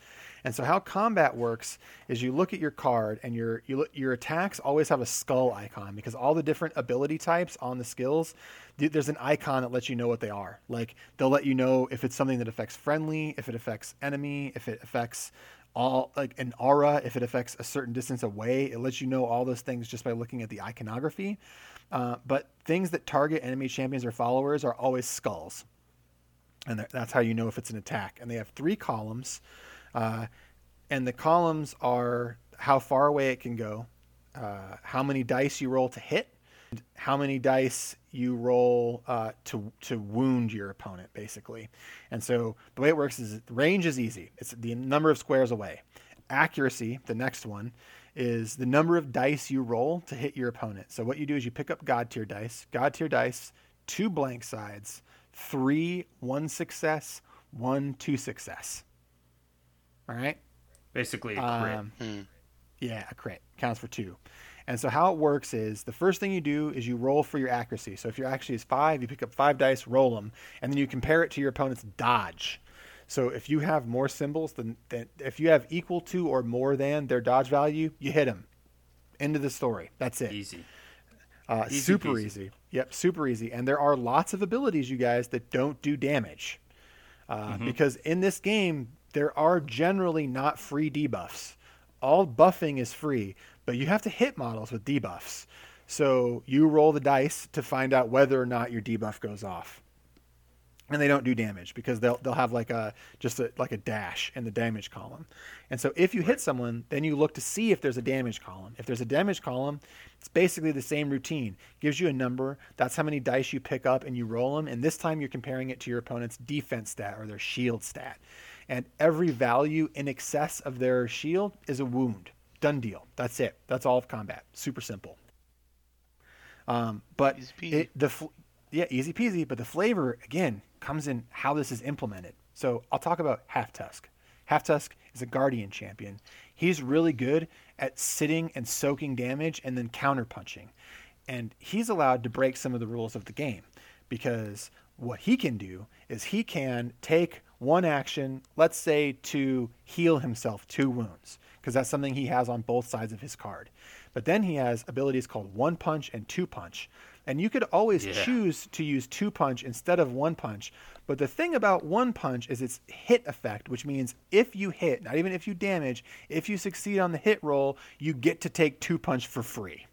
And so how combat works is you look at your card and your you look, your attacks always have a skull icon because all the different ability types on the skills, there's an icon that lets you know what they are. Like they'll let you know if it's something that affects friendly, if it affects enemy, if it affects all like an aura if it affects a certain distance away it lets you know all those things just by looking at the iconography. Uh, but things that target enemy champions or followers are always skulls. And that's how you know if it's an attack. And they have three columns uh, and the columns are how far away it can go uh, how many dice you roll to hit how many dice you roll uh, to to wound your opponent, basically. And so the way it works is range is easy. It's the number of squares away. Accuracy, the next one, is the number of dice you roll to hit your opponent. So what you do is you pick up Godtear dice, Godtear dice, two blank sides, three one success, one two success. All right. Basically, a crit. Um, hmm. Yeah, a crit counts for two. And so how it works is the first thing you do is you roll for your accuracy. So if your accuracy is five, you pick up five dice, roll them, and then you compare it to your opponent's dodge. So if you have more symbols than, than if you have equal to or more than their dodge value, you hit them. End of the story. That's it. Easy. Uh, Easy super peasy. easy. Yep, super easy. And there are lots of abilities, you guys, that don't do damage. Uh, Because in this game, there are generally not free debuffs. All buffing is free, but you have to hit models with debuffs. So you roll the dice to find out whether or not your debuff goes off. And they don't do damage because they'll they'll have like a just a, like a dash in the damage column. And so if you hit someone, then you look to see if there's a damage column. If there's a damage column, it's basically the same routine. Gives you a number. That's how many dice you pick up and you roll them. And this time you're comparing it to your opponent's defense stat or their shield stat. And every value in excess of their shield is a wound. Done deal. That's it. That's all of combat. Super simple. Um, but Easy peasy. it, the yeah, easy peasy. But the flavor again comes in how this is implemented. So I'll talk about Halftusk. Half Tusk is a Guardian champion. He's really good at sitting and soaking damage and then counter punching, and he's allowed to break some of the rules of the game because what he can do is he can take one action, let's say to heal himself two wounds, because that's something he has on both sides of his card. But then he has abilities called one punch and two punch. And you could always Yeah. choose to use two punch instead of one punch. But the thing about one punch is its hit effect, which means if you hit, not even if you damage, if you succeed on the hit roll, you get to take two punch for free.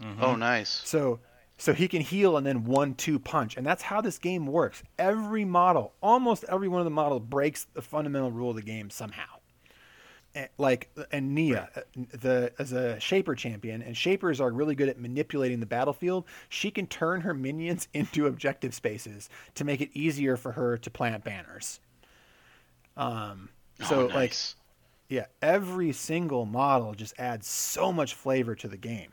Mm-hmm. Oh, nice. So so he can heal and then one two punch. And that's how this game works. Every model, almost every one of the models breaks the fundamental rule of the game somehow. And, like and Nia, uh, the as a shaper champion, and shapers are really good at manipulating the battlefield. She can turn her minions into objective spaces to make it easier for her to plant banners. Um, so oh, like yeah, every single model just adds so much flavor to the game.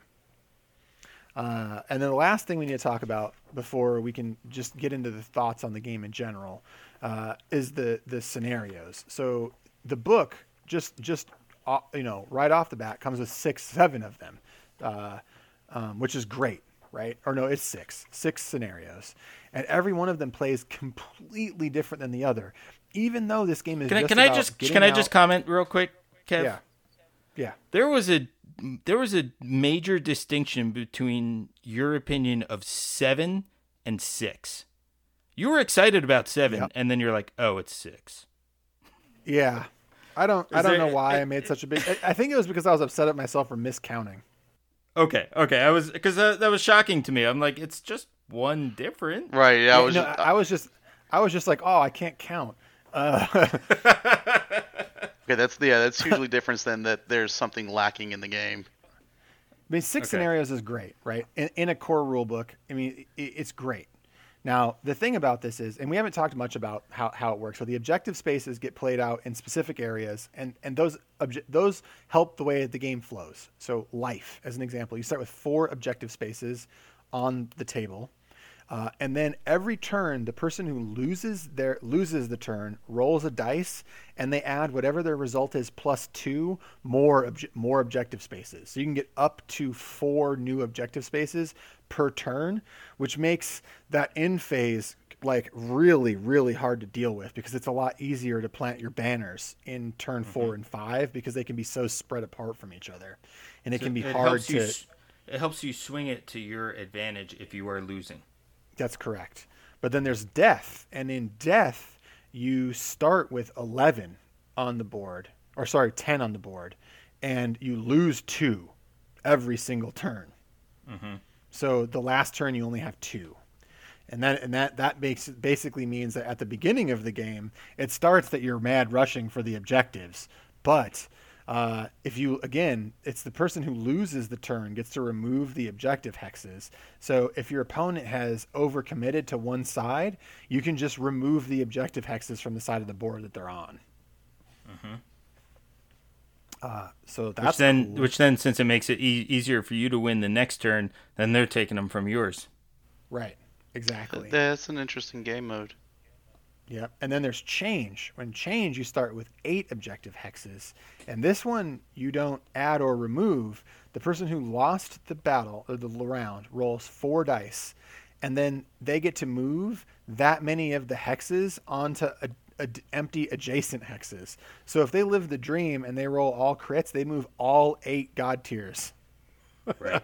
Uh, and then the last thing we need to talk about before we can just get into the thoughts on the game in general uh, is the the scenarios. So the book just just uh, you know right off the bat comes with six seven of them, uh, um, which is great, right? Or no, it's six six scenarios, and every one of them plays completely different than the other. Even though this game is Can I just can I just can I out- just comment real quick, Kev? yeah yeah There was a there was a major distinction between your opinion of seven and six. You were excited about seven, Yep. and then you're like, "Oh, it's six. Yeah. I don't I don't there- know why I made such a big I- I think it was because I was upset at myself for miscounting. Okay, okay. I was because that, that was shocking to me. I'm like, it's just one different. Right. Yeah. I was. no, just, I was just I was just like, "Oh, I can't count." Uh, okay. That's yeah. That's hugely different than that. There's something lacking in the game. I mean, six Okay. scenarios is great, right? In, in a core rule book, I mean, i it's great. Now, the thing about this is, and we haven't talked much about how, how it works. So the objective spaces get played out in specific areas, and, and those obje- those help the way the game flows. So life, as an example, you start with four objective spaces on the table. Uh, and then every turn, the person who loses their loses the turn rolls a dice, and they add whatever their result is plus two more obje- more objective spaces. So you can get up to four new objective spaces per turn, which makes that end phase like really really hard to deal with because it's a lot easier to plant your banners in turn four and five because they can be so spread apart from each other, and it can be it hard to. You, it helps you swing it to your advantage if you are losing. That's correct. But then there's death, and in death, you start with 11 on the board, or sorry, 10 on the board, and you lose two every single turn. Mm-hmm. So the last turn you only have two. And that and that that makes basically means that at the beginning of the game, it starts that you're mad rushing for the objectives, but uh, if you again, it's the person who loses the turn gets to remove the objective hexes. So if your opponent has overcommitted to one side, you can just remove the objective hexes from the side of the board that they're on. Uh, so that's which then, cool. which then, since it makes it e- easier for you to win the next turn, then they're taking them from yours. right, exactly. That's an interesting game mode. Yep. And then there's change. When change, you start with eight objective hexes. And this one, you don't add or remove. The person who lost the battle or the round rolls four dice. And then they get to move that many of the hexes onto empty adjacent hexes. So if they live the dream and they roll all crits, they move all eight god tiers. right.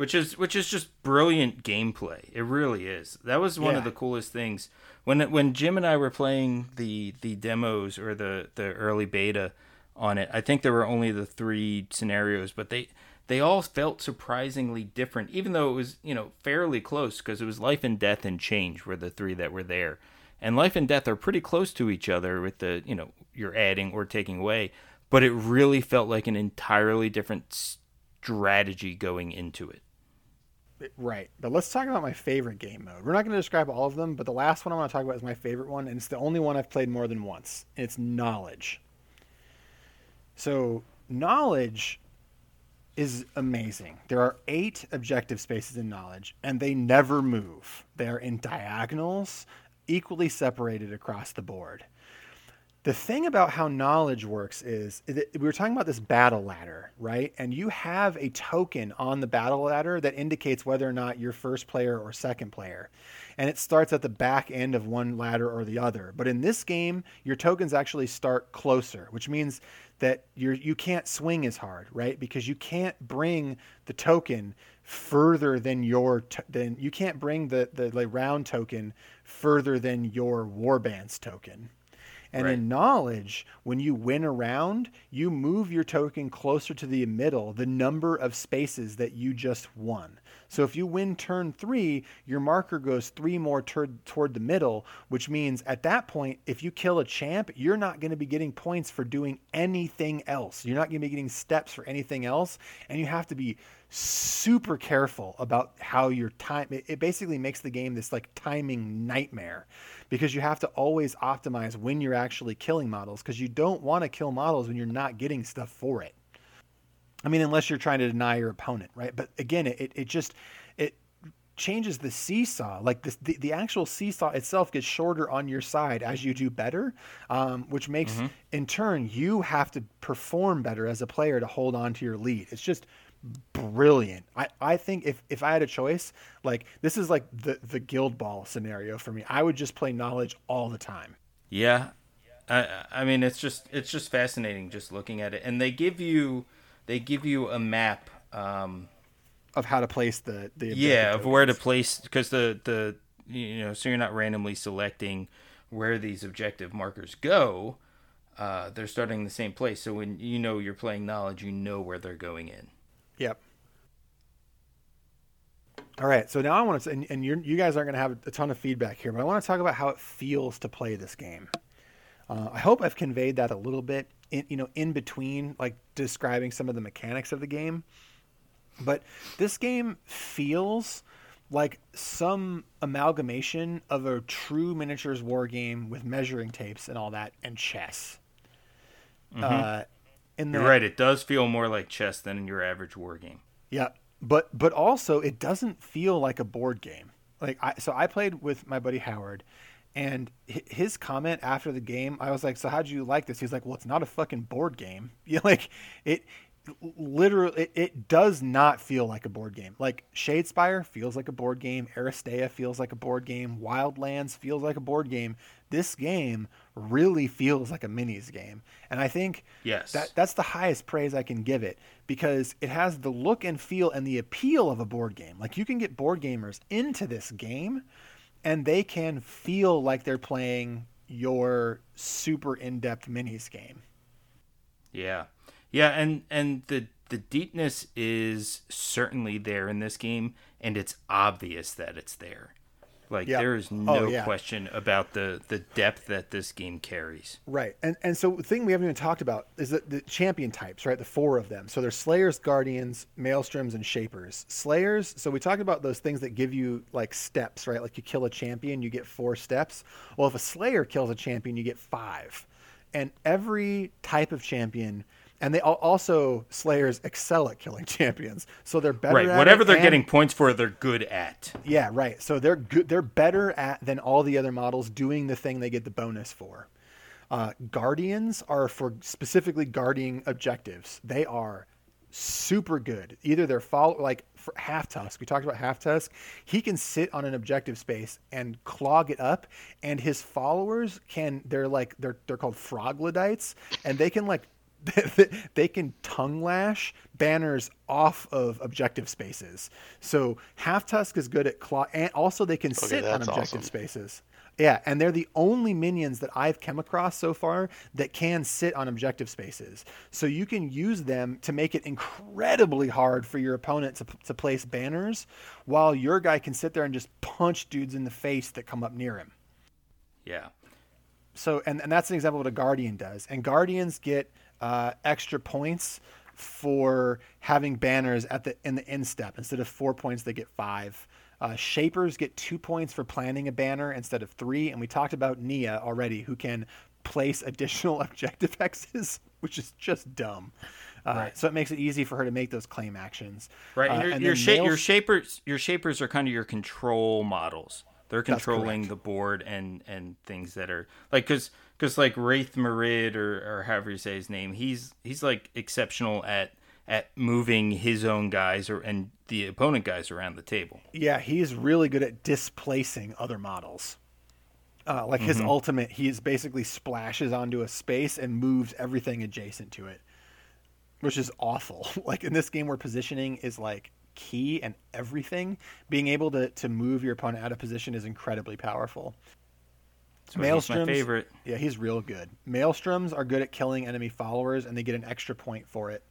Which is which is just brilliant gameplay. It really is. That was one Yeah. of the coolest things when when Jim and I were playing the the demos or the the early beta on it. I think there were only the three scenarios, but they they all felt surprisingly different, even though it was you know fairly close because it was life and death and change were the three that were there, and life and death are pretty close to each other with the you know you're adding or taking away, but it really felt like an entirely different strategy going into it. Right. But let's talk about my favorite game mode. We're not going to describe all of them, but the last one I want to talk about is my favorite one, and it's the only one I've played more than once. It's knowledge. So, knowledge is amazing. There are eight objective spaces in knowledge, and they never move. They are in diagonals, equally separated across the board. The thing about how knowledge works is that we were talking about this battle ladder, right? And you have a token on the battle ladder that indicates whether or not you're first player or second player. And it starts at the back end of one ladder or the other. But in this game, your tokens actually start closer, which means that you're you can't swing as hard, right? Because you can't bring the token further than your t- than you can't bring the the like, round token further than your warbands token. And Right. in knowledge, when you win a round, you move your token closer to the middle, the number of spaces that you just won. So if you win turn three, your marker goes three more tur- toward the middle, which means at that point, if you kill a champ, you're not going to be getting points for doing anything else. You're not going to be getting steps for anything else. And you have to be super careful about how your time, it, it basically makes the game this like timing nightmare because you have to always optimize when you're actually killing models because you don't want to kill models when you're not getting stuff for it. I mean, unless you're trying to deny your opponent, right? But again, it, it just it changes the seesaw. Like this, the, the actual seesaw itself gets shorter on your side as you do better, um, which makes in turn you have to perform better as a player to hold on to your lead. It's just brilliant. I, I think if, if I had a choice, like this is like the, the guild ball scenario for me. I would just play knowledge all the time. Yeah, I I mean it's just it's just fascinating just looking at it, and they give you they give you a map. Um, Of how to place the the yeah, of where to place because the the you know so you're not randomly selecting where these objective markers go. Uh, they're starting in the same place, so when you know you're playing knowledge, you know where they're going in. Yep. All right, so now I want to, and, and you're, you guys aren't going to have a ton of feedback here, but I want to talk about how it feels to play this game. Uh, I hope I've conveyed that a little bit, in, you know, in between, like describing some of the mechanics of the game. But this game feels like some amalgamation of a true miniatures war game with measuring tapes and all that, and chess. Uh, in You're right; it does feel more like chess than your average war game. Yeah, but but also it doesn't feel like a board game. Like I so I played with my buddy Howard, and his comment after the game, I was like, "So how'd you like this?" He's like, "Well, it's not a fucking board game. Yeah, like it." Literally, it, it does not feel like a board game. Like Shadespire feels like a board game. Aristeia feels like a board game. Wildlands feels like a board game. This game really feels like a minis game, and I think Yes. that that's the highest praise I can give it because it has the look and feel and the appeal of a board game. Like you can get board gamers into this game and they can feel like they're playing your super in-depth minis game. Yeah, yeah, and and the the deepness is certainly there in this game, and it's obvious that it's there. Like Yeah. there is Oh, no yeah. question about the the depth that this game carries. Right. And and so the thing we haven't even talked about is that the champion types, right? The four of them. So there's Slayers, Guardians, Maelstroms, and Shapers. Slayers, so we talked about those things that give you like steps, right? Like you kill a champion, you get four steps. Well, if a Slayer kills a champion, you get five. And every type of champion and they also Slayers excel at killing champions, so they're better. At right. at Whatever they're and- getting points for, they're good at. Yeah, right. So they're good. They're better at than all the other models doing the thing they get the bonus for. Uh, Guardians are for specifically guarding objectives. They are super good. Either they're follow like for Halftusk. We talked about Halftusk. He can sit on an objective space and clog it up, and his followers can. They're like they're they're called Froglodytes, and they can like. they can tongue lash banners off of objective spaces. So Halftusk is good at claw, and also they can sit on objective awesome. spaces. Yeah, and they're the only minions that I've come across so far that can sit on objective spaces. So you can use them to make it incredibly hard for your opponent to, to place banners, while your guy can sit there and just punch dudes in the face that come up near him. Yeah. So, and, and that's an example of what a guardian does. And guardians get uh, extra points for having banners at the in the end step. Instead of four points, they get five. Uh, shapers get two points for planning a banner instead of three. And we talked about Nia already, who can place additional objective hexes, which is just dumb. Uh, Right. So it makes it easy for her to make those claim actions. Right. Uh, and your, and your, sha- male your shapers your shapers are kind of your control models. They're controlling the board and and things that are like because because like Raith'Marid or or however you say his name, he's he's like exceptional at at moving his own guys or and the opponent guys around the table. Yeah, he's really good at displacing other models. Uh, like his ultimate, he is basically splashes onto a space and moves everything adjacent to it, which is awful. like in this game where positioning is like key and everything, being able to, to move your opponent out of position is incredibly powerful. So he's my Maelstroms- favorite. Yeah, he's real good. Maelstroms are good at killing enemy followers, and they get an extra point for it.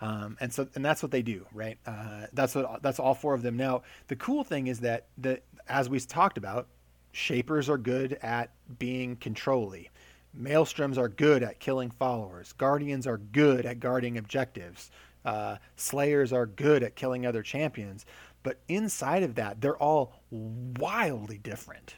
Um, and so, and that's what they do, right? Uh, that's what that's all four of them. Now, the cool thing is that the as we talked about, shapers are good at being controlly. Maelstroms are good at killing followers. Guardians are good at guarding objectives. Uh, Slayers are good at killing other champions. But inside of that, they're all wildly different.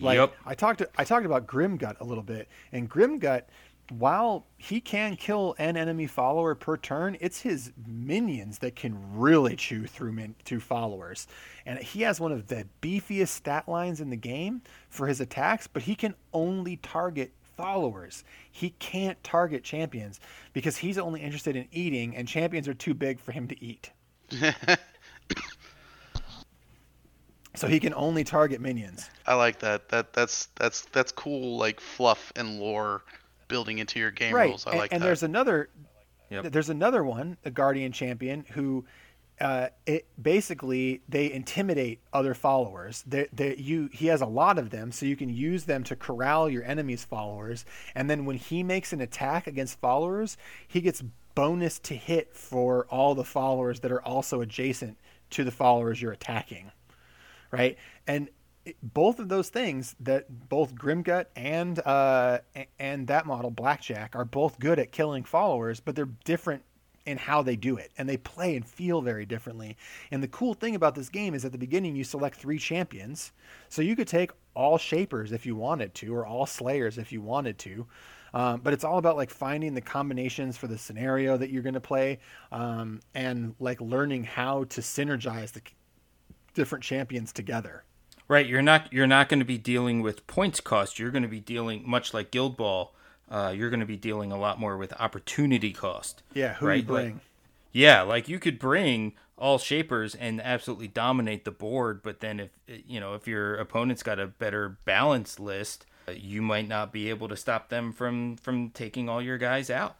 Like yep. I talked I talked about Grimgut a little bit, and Grimgut, while he can kill an enemy follower per turn, it's his minions that can really chew through min- through followers, and he has one of the beefiest stat lines in the game for his attacks, but he can only target followers. He can't target champions because he's only interested in eating, and champions are too big for him to eat. so he can only target minions. I like that. That that's that's that's cool. Like fluff and lore building into your game right. rules. I and, like and that. there's another Yep. there's another one, a guardian champion who uh, it basically they intimidate other followers. They, they, you he has a lot of them, so you can use them to corral your enemy's followers. And then when he makes an attack against followers, he gets bonus to hit for all the followers that are also adjacent to the followers you're attacking right? And both of those things that both Grimgut and uh, and that model Blackjack are both good at killing followers, but they're different in how they do it, and they play and feel very differently. And the cool thing about this game is at the beginning you select three champions, so you could take all Shapers if you wanted to, or all Slayers if you wanted to. Um, but it's all about like finding the combinations for the scenario that you're going to play, um, and like learning how to synergize the different champions together. Right, you're not you're not going to be dealing with points cost. You're going to be dealing much like Guild Ball. Uh, you're going to be dealing a lot more with opportunity cost. Yeah, who Right, you bring? like- Yeah, like you could bring all shapers and absolutely dominate the board, but then if you know if your opponent's got a better balanced list, uh, you might not be able to stop them from from taking all your guys out.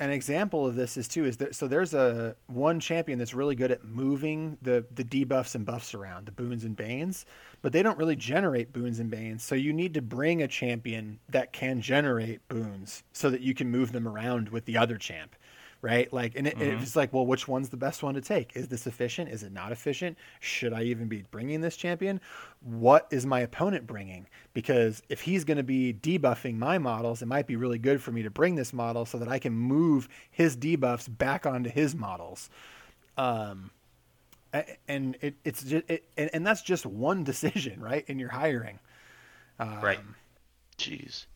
An example of this is too is there, so there's a one champion that's really good at moving the the debuffs and buffs around the boons and banes, but they don't really generate boons and banes. So you need to bring a champion that can generate boons so that you can move them around with the other champ, right? Like, and it, it's like, well, which one's the best one to take? Is this efficient? Is it not efficient? Should I even be bringing this champion? What is my opponent bringing? Because if he's going to be debuffing my models, it might be really good for me to bring this model so that I can move his debuffs back onto his models. Um, and it, it's just, it, and, and that's just one decision, right? In your hiring. right. Jeez.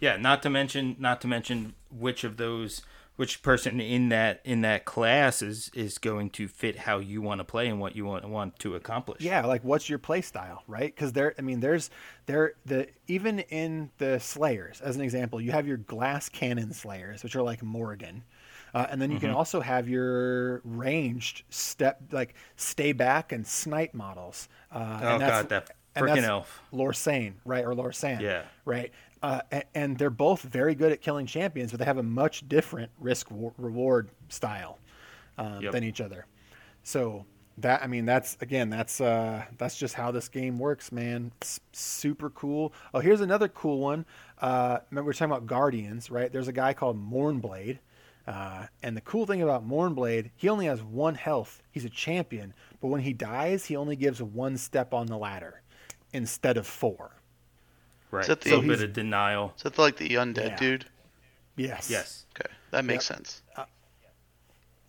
Yeah, not to mention not to mention which of those which person in that in that class is is going to fit how you want to play and what you want want to accomplish. Yeah, like what's your play style, right? Because there, I mean, there's there the even in the Slayers, as an example, you have your glass cannon Slayers, which are like Morgan. Uh, and then you mm-hmm. can also have your ranged step, like stay back and snipe models. Uh, oh god, that freaking elf, Lorsann, right, or Lorsann, yeah, right. Uh, and they're both very good at killing champions, but they have a much different risk reward style um, yep. than each other. So that I mean, that's again, that's uh, that's just how this game works, man. It's super cool. Oh, here's another cool one. Uh, remember we are talking about Guardians, right? There's a guy called Mournblade. Uh, and the cool thing about Mournblade, he only has one health. He's a champion, but when he dies, he only gives one step on the ladder instead of four. Right. Is that the, a little bit of denial. Is that like the undead yeah. dude? Yes. Yes. Okay, that makes yep. sense. Uh,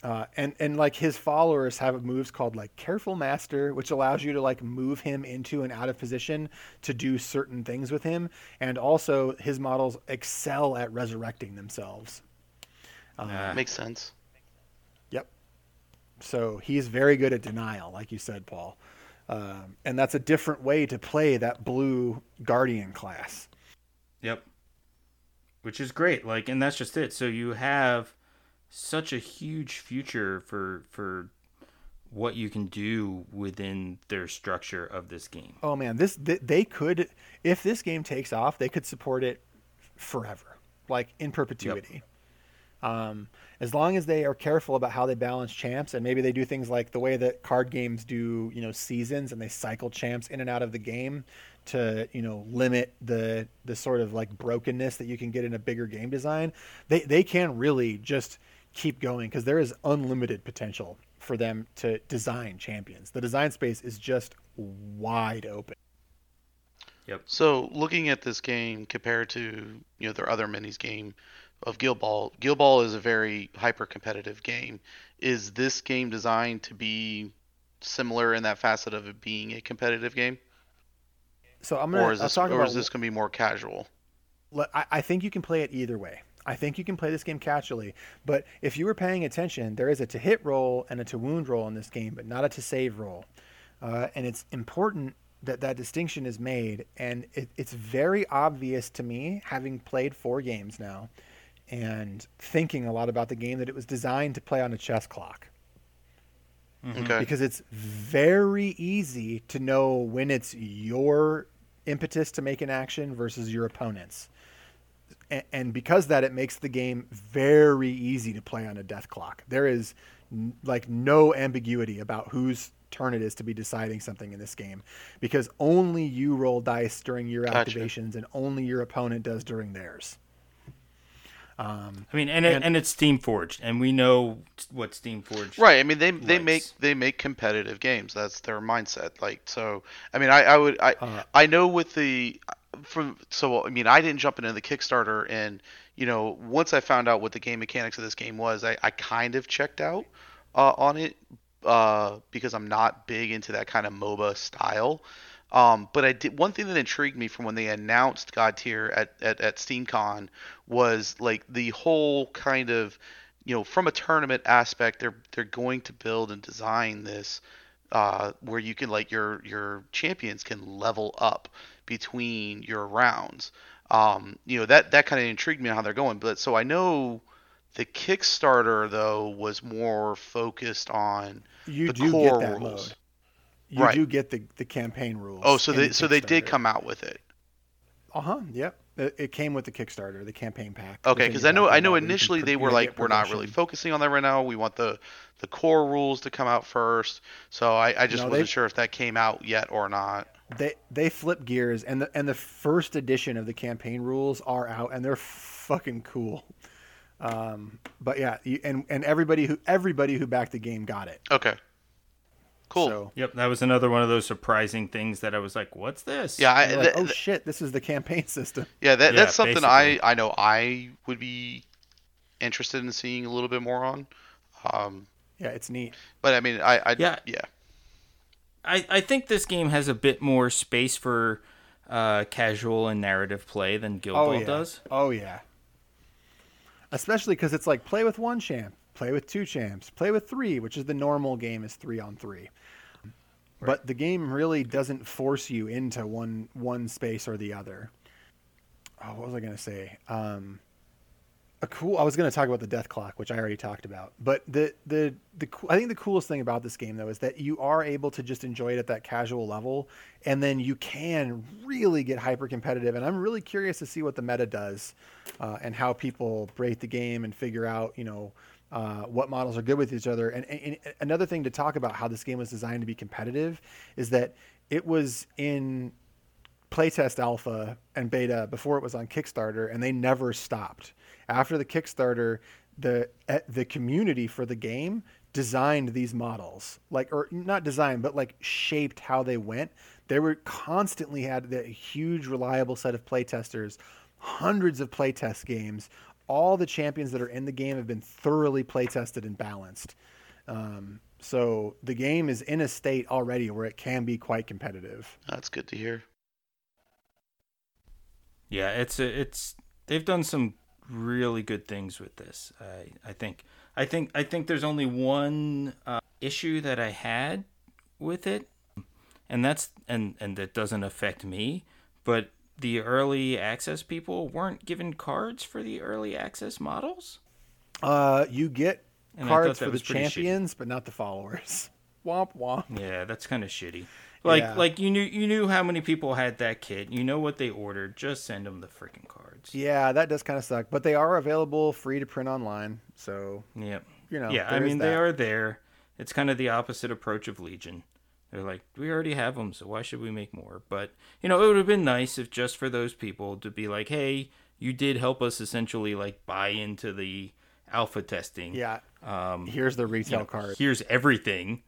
uh, and and like his followers have moves called like careful master which allows you to like move him into and out of position to do certain things with him and also his models excel at resurrecting themselves uh, makes sense yep so he's very good at denial like you said paul um, and that's a different way to play that blue guardian class. Yep. Which is great. Like, and that's just it. So you have such a huge future for for what you can do within their structure of this game. Oh man, this they could if this game takes off, they could support it forever, like in perpetuity. Yep. Um, as long as they are careful about how they balance champs, and maybe they do things like the way that card games do, you know, seasons, and they cycle champs in and out of the game to, you know, limit the the sort of like brokenness that you can get in a bigger game design. They they can really just keep going because there is unlimited potential for them to design champions. The design space is just wide open. Yep. So looking at this game compared to you know their other minis game, of Guild Ball. Guild Ball is a very hyper competitive game. Is this game designed to be similar in that facet of it being a competitive game? So I'm gonna. Or is this, or about, is this gonna be more casual? I, I think you can play it either way. I think you can play this game casually, but if you were paying attention, there is a to hit roll and a to wound roll in this game, but not a to save roll. Uh, and it's important that that distinction is made. And it, it's very obvious to me, having played four games now, and thinking a lot about the game that it was designed to play on a chess clock. Mm-hmm. Okay. Because it's very easy to know when it's your impetus to make an action versus your opponent's. And, and because that, it makes the game very easy to play on a chess clock. There is n- like no ambiguity about whose turn it is to be deciding something in this game because only you roll dice during your gotcha. activations and only your opponent does during theirs. Um, I mean, and, and, and it's Steamforged, and we know what Steam Forged. Right. I mean, they likes. they make they make competitive games. That's their mindset. Like so. I mean, I, I would I uh, I know with the from so I mean I didn't jump into the Kickstarter and you know once I found out what the game mechanics of this game was, I, I kind of checked out uh, on it uh, because I'm not big into that kind of MOBA style. Um, but I did one thing that intrigued me from when they announced Godtear at, at, at SteamCon was like the whole kind of you know from a tournament aspect they're they're going to build and design this uh, where you can like your your champions can level up between your rounds. Um, you know that that kind of intrigued me on how they're going. But so I know the Kickstarter though was more focused on you the do core get that rules. Mode you right. do get the, the campaign rules. Oh, so they the so they did come out with it. Uh huh. Yep. It, it, came with the Kickstarter, the campaign pack. Okay, because I know I know initially they were like, we're not really focusing on that right now. We want the the core rules to come out first. So I, I just no, wasn't sure if that came out yet or not. They they flip gears, and the and the first edition of the campaign rules are out, and they're fucking cool. Um, but yeah, you, and and everybody who everybody who backed the game got it. Okay. Cool. So, yep, that was another one of those surprising things that I was like, "What's this?" Yeah, I, like, oh shit, this is the campaign system. Yeah, that, yeah that's something basically. I I know I would be interested in seeing a little bit more on. Um, yeah, it's neat. But I mean, I, I yeah yeah. I I think this game has a bit more space for uh, casual and narrative play than Guild oh, Ball yeah. does. Oh yeah. especially because it's like play with one champ, play with two champs, play with three, which is the normal game is three on three. But the game really doesn't force you into one one space or the other. Oh, what was I gonna say? Um, a cool. I was going to talk about the chess clock, which I already talked about. But the the the I think the coolest thing about this game though is that you are able to just enjoy it at that casual level, and then you can really get hyper competitive. And I'm really curious to see what the meta does, uh, and how people break the game and figure out you know. Uh, what models are good with each other. And, and, and another thing to talk about how this game was designed to be competitive is that it was in playtest alpha and beta before it was on Kickstarter, and they never stopped. After the Kickstarter, the eh, the community for the game designed these models, like or not designed, but like shaped how they went. They were constantly had a huge reliable set of playtesters, hundreds of playtest games. All the champions that are in the game have been thoroughly playtested and balanced. Um, so the game is in a state already where it can be quite competitive. That's good to hear. Yeah, it's a, it's they've done some really good things with this. I I think I think I think there's only one uh, issue that I had with it, and that's and and that doesn't affect me, but the early access people weren't given cards for the early access models. Uh, you get and cards for the champions, but not the followers. womp womp. Yeah, that's kind of shitty. Like yeah. like you knew you knew how many people had that kit. You know what they ordered. Just send them the freaking cards. Yeah, that does kind of suck. But they are available free to print online. So yep. You know. Yeah, I mean they are there. It's kind of the opposite approach of Legion. They're like, we already have them, so why should we make more? But you know, it would have been nice if just for those people to be like, hey, you did help us essentially like buy into the alpha testing. Yeah. Um, here's the retail you know, card. Here's everything.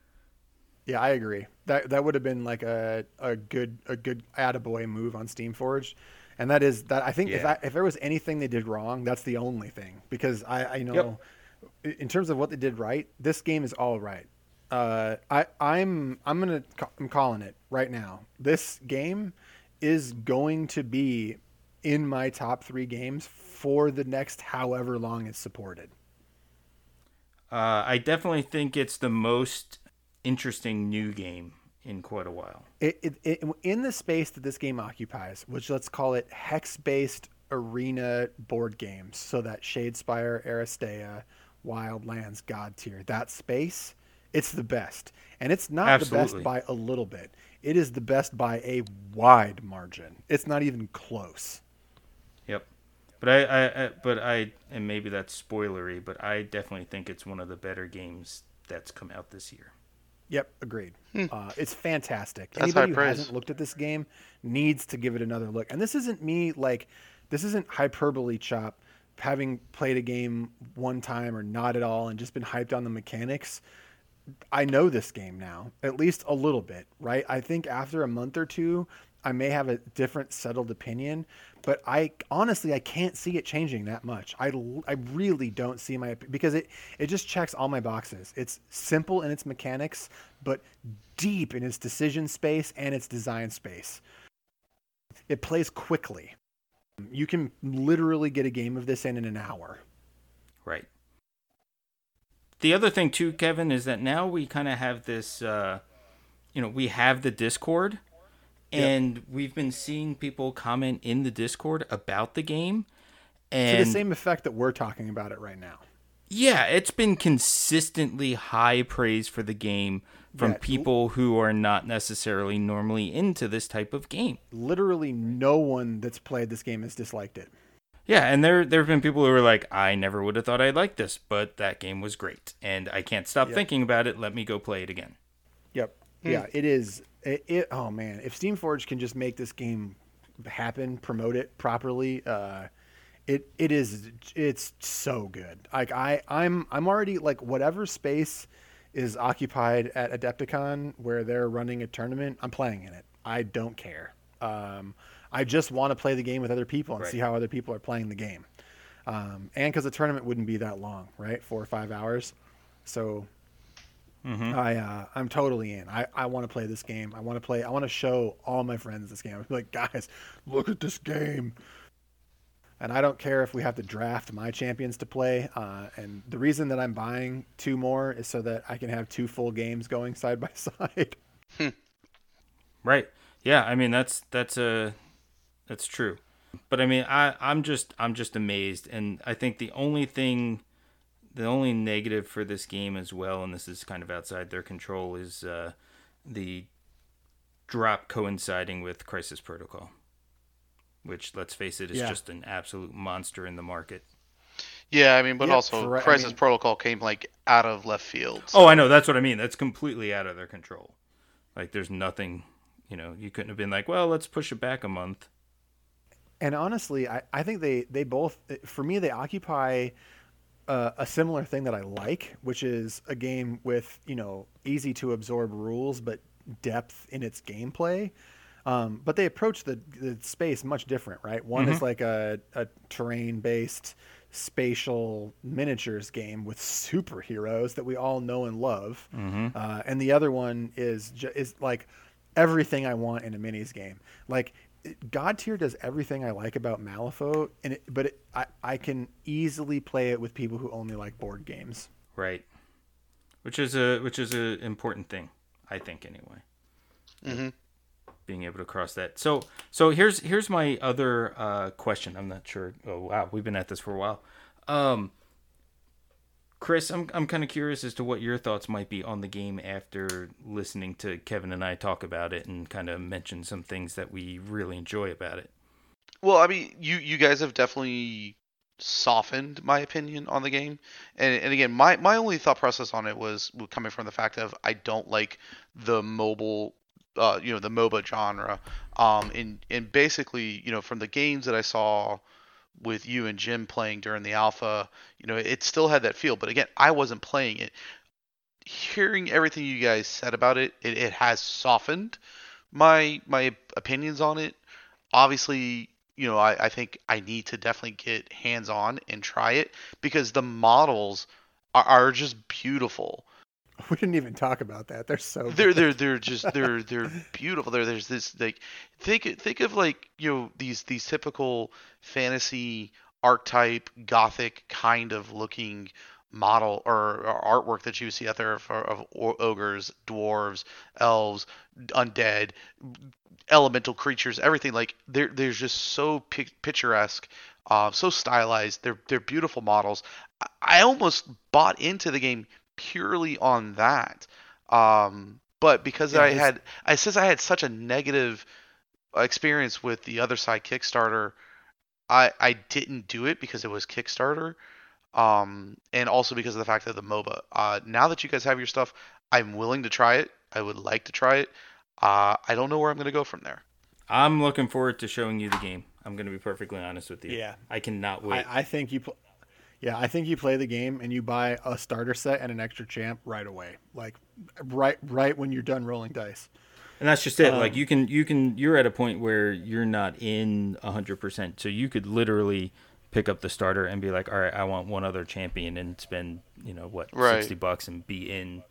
Yeah, I agree. That that would have been like a, a good a good attaboy move on Steamforged. And that is that I think yeah. if I, if there was anything they did wrong, that's the only thing because I, I know yep. in terms of what they did right, this game is all right. Uh, I I'm I'm gonna I'm calling it right now. This game is going to be in my top three games for the next however long it's supported. Uh, I definitely think it's the most interesting new game in quite a while. It, it, it, in the space that this game occupies, which let's call it hex-based arena board games, so that Shadespire, Aristeia, Wildlands, Godtear, that space, it's the best, and it's not Absolutely. the best by a little bit. It is the best by a wide margin. It's not even close. Yep. But I, I, I but I, and maybe that's spoilery, but I definitely think it's one of the better games that's come out this year. Yep, agreed. Hmm. Uh, it's fantastic. That's Anybody who praise. hasn't looked at this game needs to give it another look. And this isn't me like this isn't hyperbole chop having played a game one time or not at all and just been hyped on the mechanics. I know this game now, at least a little bit, right? I think after a month or two, I may have a different settled opinion, but I honestly I can't see it changing that much. I, I really don't see my because it it just checks all my boxes. It's simple in its mechanics, but deep in its decision space and its design space. It plays quickly. You can literally get a game of this in in an hour. Right. The other thing too, Kevin, is that now we kind of have this. Uh, you know, we have the Discord and yep. we've been seeing people comment in the Discord about the game, and to the same effect that we're talking about it right now. Yeah, it's been consistently high praise for the game from yeah. people who are not necessarily normally into this type of game. Literally, no one that's played this game has disliked it. Yeah, and there there have been people who were like, "I never would have thought I'd like this, but that game was great, and I can't stop yep. thinking about it. Let me go play it again." Yep. Mm. Yeah, it is it, it, oh man, if Steamforged can just make this game happen, promote it properly, uh, it it is it's so good. Like I I'm I'm already like whatever space is occupied at Adepticon where they're running a tournament, I'm playing in it. I don't care. Um, I just want to play the game with other people and right. see how other people are playing the game. Um, and because the tournament wouldn't be that long, right? Four or five hours. So Mm-hmm. I uh, I'm totally in. I, I want to play this game. I want to play. I want to show all my friends this game. I'm like, guys, look at this game. and I don't care if we have to draft my champions to play. Uh, and the reason that I'm buying two more is so that I can have two full games going side by side. Right. Yeah. I mean, that's that's a uh, that's true. But I mean, I I'm just I'm just amazed, and I think the only thing, the only negative for this game as well, and this is kind of outside their control, is uh, the drop coinciding with Crisis Protocol which let's face it is yeah. just an absolute monster in the market. Yeah, I mean, but also for, Crisis I mean, Protocol came like out of left field. So. Oh, I know. That's what I mean. That's completely out of their control. Like, there's nothing. You know, you couldn't have been like, well, let's push it back a month. And honestly, I, I think they they both for me they occupy uh, a similar thing that I like, which is a game with you know easy to absorb rules but depth in its gameplay. Um, but they approach the, the space much different, right? One mm-hmm. is like a, a terrain based spatial miniatures game with superheroes that we all know and love, mm-hmm. uh, and the other one is ju- is like everything I want in a minis game. Like Godtear does everything I like about Malifaux, and it, but it, I I can easily play it with people who only like board games. Right, which is a which is a important thing, I think anyway. Mm-hmm being able to cross that. So so here's here's my other uh, question. I'm not sure. Oh wow, we've been at this for a while. Um, Chris, I'm I'm kind of curious as to what your thoughts might be on the game after listening to Kevin and I talk about it and kind of mention some things that we really enjoy about it. Well, I mean, you you guys have definitely softened my opinion on the game. And, and again, my, my only thought process on it was coming from the fact of I don't like the mobile uh, you know the MOBA genre. Um, and and basically, you know, from the games that I saw with you and Jim playing during the alpha, you know, it still had that feel. But again, I wasn't playing it. Hearing everything you guys said about it, it, it has softened my my opinions on it. Obviously, you know, I, I think I need to definitely get hands on and try it because the models are, are just beautiful. We didn't even talk about that. They're so they're they're they're just they're they're beautiful. There there's this like think think of like you know these these typical fantasy archetype gothic kind of looking model or, or artwork that you see out there of, of ogres, dwarves, elves, undead, elemental creatures, everything like they're they're just so picturesque, uh, so stylized. They're they're beautiful models. I almost bought into the game purely on that. Um, but because yeah, I had, I since I had such a negative experience with the other side Kickstarter, I I didn't do it because it was Kickstarter, um, and also because of the fact that the MOBA. Uh, now that you guys have your stuff, I'm willing to try it. I would like to try it. Uh, I don't know where I'm going to go from there. I'm looking forward to showing you the game. I'm going to be perfectly honest with you. Yeah, I cannot wait. I, I think you. Pl- yeah, I think you play the game and you buy a starter set and an extra champ right away. Like right right when you're done rolling dice. And that's just it. Um, like you can you can you're at a point where you're not in 100%. So you could literally pick up the starter and be like, "All right, I want one other champion and spend, you know, what, right. 60 bucks and be in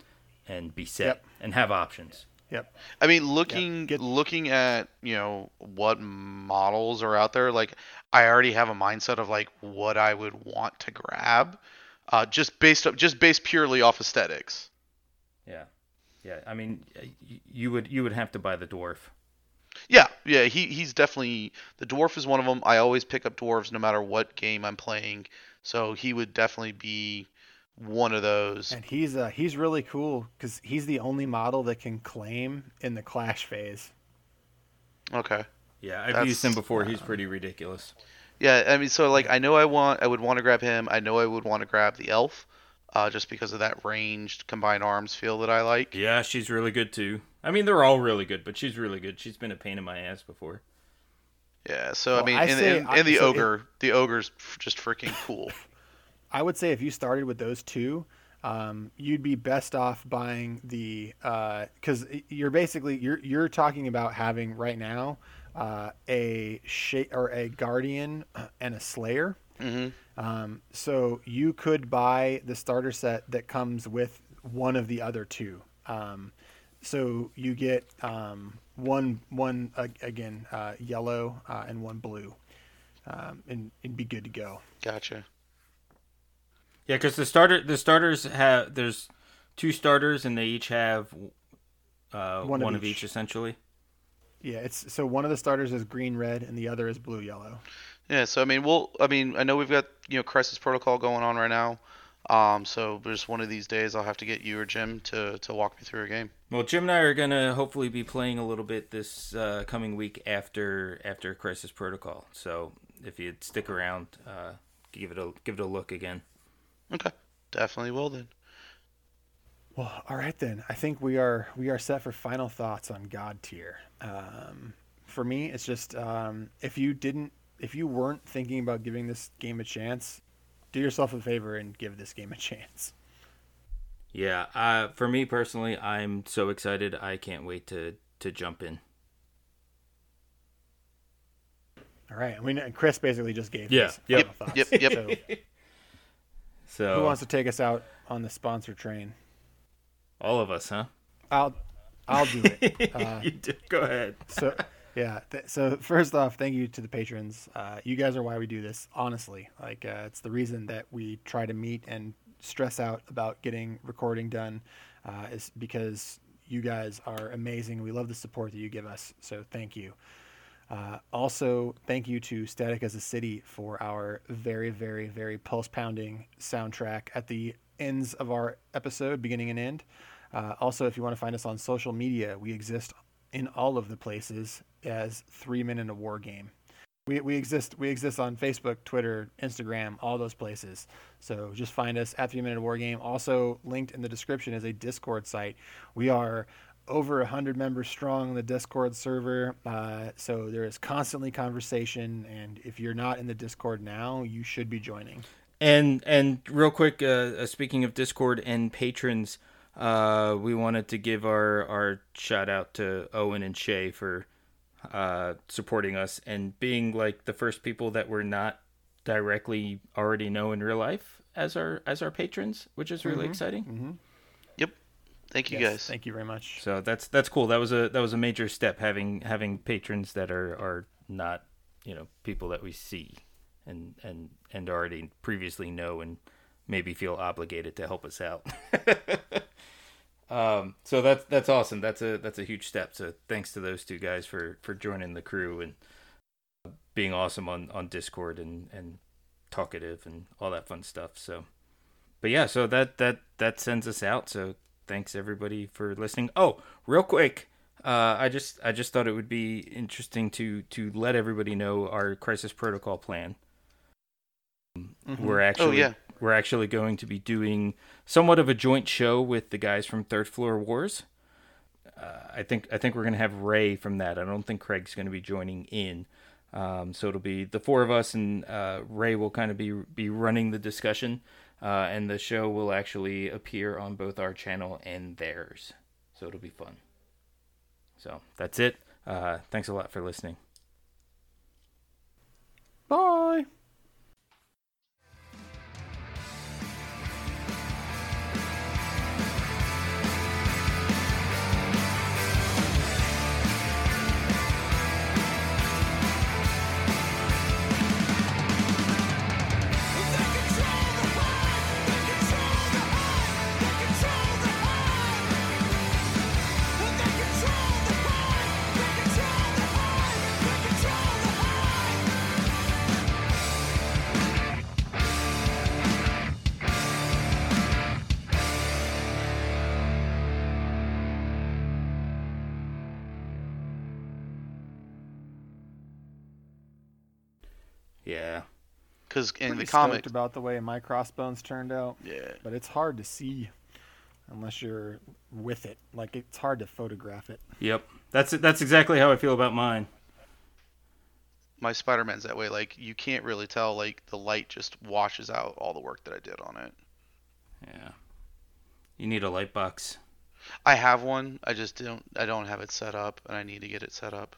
and be set yep. and have options." Yep. I mean, looking yep. Get... looking at you know what models are out there, like I already have a mindset of like what I would want to grab, uh, just based up, just based purely off aesthetics. Yeah, yeah. I mean, you would you would have to buy the dwarf. Yeah, yeah. He he's definitely the dwarf is one of them. I always pick up dwarves no matter what game I'm playing, so he would definitely be one of those. And he's uh, he's really cool because he's the only model that can claim in the clash phase. Okay. Yeah, I've That's, used him before. Uh, He's pretty ridiculous. Yeah, I mean, so like I know I want, I would want to grab him. I know I would want to grab the elf, uh, just because of that ranged combined arms feel that I like. Yeah, she's really good too. I mean, they're all really good, but she's really good. She's been a pain in my ass before. Yeah, so well, I mean, I and, and, the ogre, it, the ogre's just freaking cool. I would say if you started with those two, um, you'd be best off buying the because uh, you're basically you're you're talking about having right now uh, a sh- or a guardian and a slayer. Mm-hmm. Um, so you could buy the starter set that comes with one of the other two. Um, so you get um, one one uh, again uh, yellow uh, and one blue. um, and, and be good to go. Gotcha. Yeah, because the starter the starters have there's two starters and they each have uh, One one, of of, each. each. essentially. Yeah, it's so one of the starters is green red and the other is blue yellow. Yeah, so I mean, we'll. I mean, I know we've got you know crisis protocol going on right now. Um, so just one of these days, I'll have to get you or Jim to to walk me through a game. Well, Jim and I are gonna hopefully be playing a little bit this uh, coming week after after Crisis Protocol. So if you stick around, uh, give it a give it a look again. Okay, definitely will then. Well, all right then. I think we are we are set for final thoughts on Godtear. Um, for me, it's just um, if you didn't, if you weren't thinking about giving this game a chance, do yourself a favor and give this game a chance. Yeah, uh, for me personally, I'm so excited. I can't wait to to jump in. All right. I mean, Chris basically just gave Yeah, his yep, final thoughts. yep, yep. So, So who wants to take us out on the sponsor train? all of us, huh? I'll I'll do it. Uh, you do. Go ahead. so yeah th- so first off thank you to the patrons uh, you guys are why we do this honestly like uh, it's the reason that we try to meet and stress out about getting recording done uh, is because you guys are amazing we love the support that you give us so thank you uh, also thank you to static as a city for our very very very pulse pounding soundtrack at the ends of our episode beginning and end uh, also if you want to find us on social media we exist in all of the places as three men in a war game. We, we exist we exist on Facebook, Twitter, Instagram, all those places. So just find us at Three Minute War Game. Also linked in the description is a Discord site. We are over hundred members strong in the Discord server. Uh, so there is constantly conversation, and if you're not in the Discord now, you should be joining. And and real quick, uh, uh, speaking of Discord and patrons, uh, we wanted to give our our shout out to Owen and Shay for uh, supporting us and being like the first people that we're not directly already know in real life as our as our patrons, which is really exciting. Yep. Thank you Yes, guys. Thank you very much. So that's that's cool. That was a that was a major step having having patrons that are are not you know people that we see and and and already previously know and maybe feel obligated to help us out. um, so that's that's awesome. That's a that's a huge step. So thanks to those two guys for for joining the crew and being awesome on on Discord and and talkative and all that fun stuff. So, but yeah, so that that that sends us out. So thanks everybody for listening. Oh, real quick, uh, I just I just thought it would be interesting to to let everybody know our crisis protocol plan. We're actually yeah. we're actually going to be doing somewhat of a joint show with the guys from Third Floor Wars. Uh, I think I think we're gonna have Ray from that. I don't think Craig's gonna be joining in. Um, so it'll be the four of us, and uh, Ray will kind of be be running the discussion, uh, and the show will actually appear on both our channel and theirs. So it'll be fun. So that's it. Uh, thanks a lot for listening. Bye. Because in Pretty the comic, stoked about the way my crossbones turned out. yeah, but it's hard to see unless you're with it. Like it's hard to photograph it. Yep. That's that's exactly how I feel about mine. my Spider-Man's that way. Like you can't really tell. Like the light just washes out all the work that I did on it. Yeah. You need a light box. I have one. I just don't. I don't have it set up, and I need to get it set up.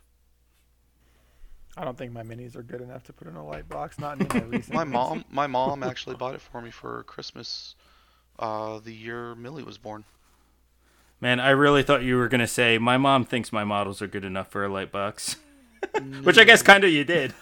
I don't think my minis are good enough to put in a light box. Not in my recent. My mom, my mom actually bought it for me for Christmas, uh, the year Millie was born. Man, I really thought you were gonna say my mom thinks my models are good enough for a light box, which I guess kind of you did.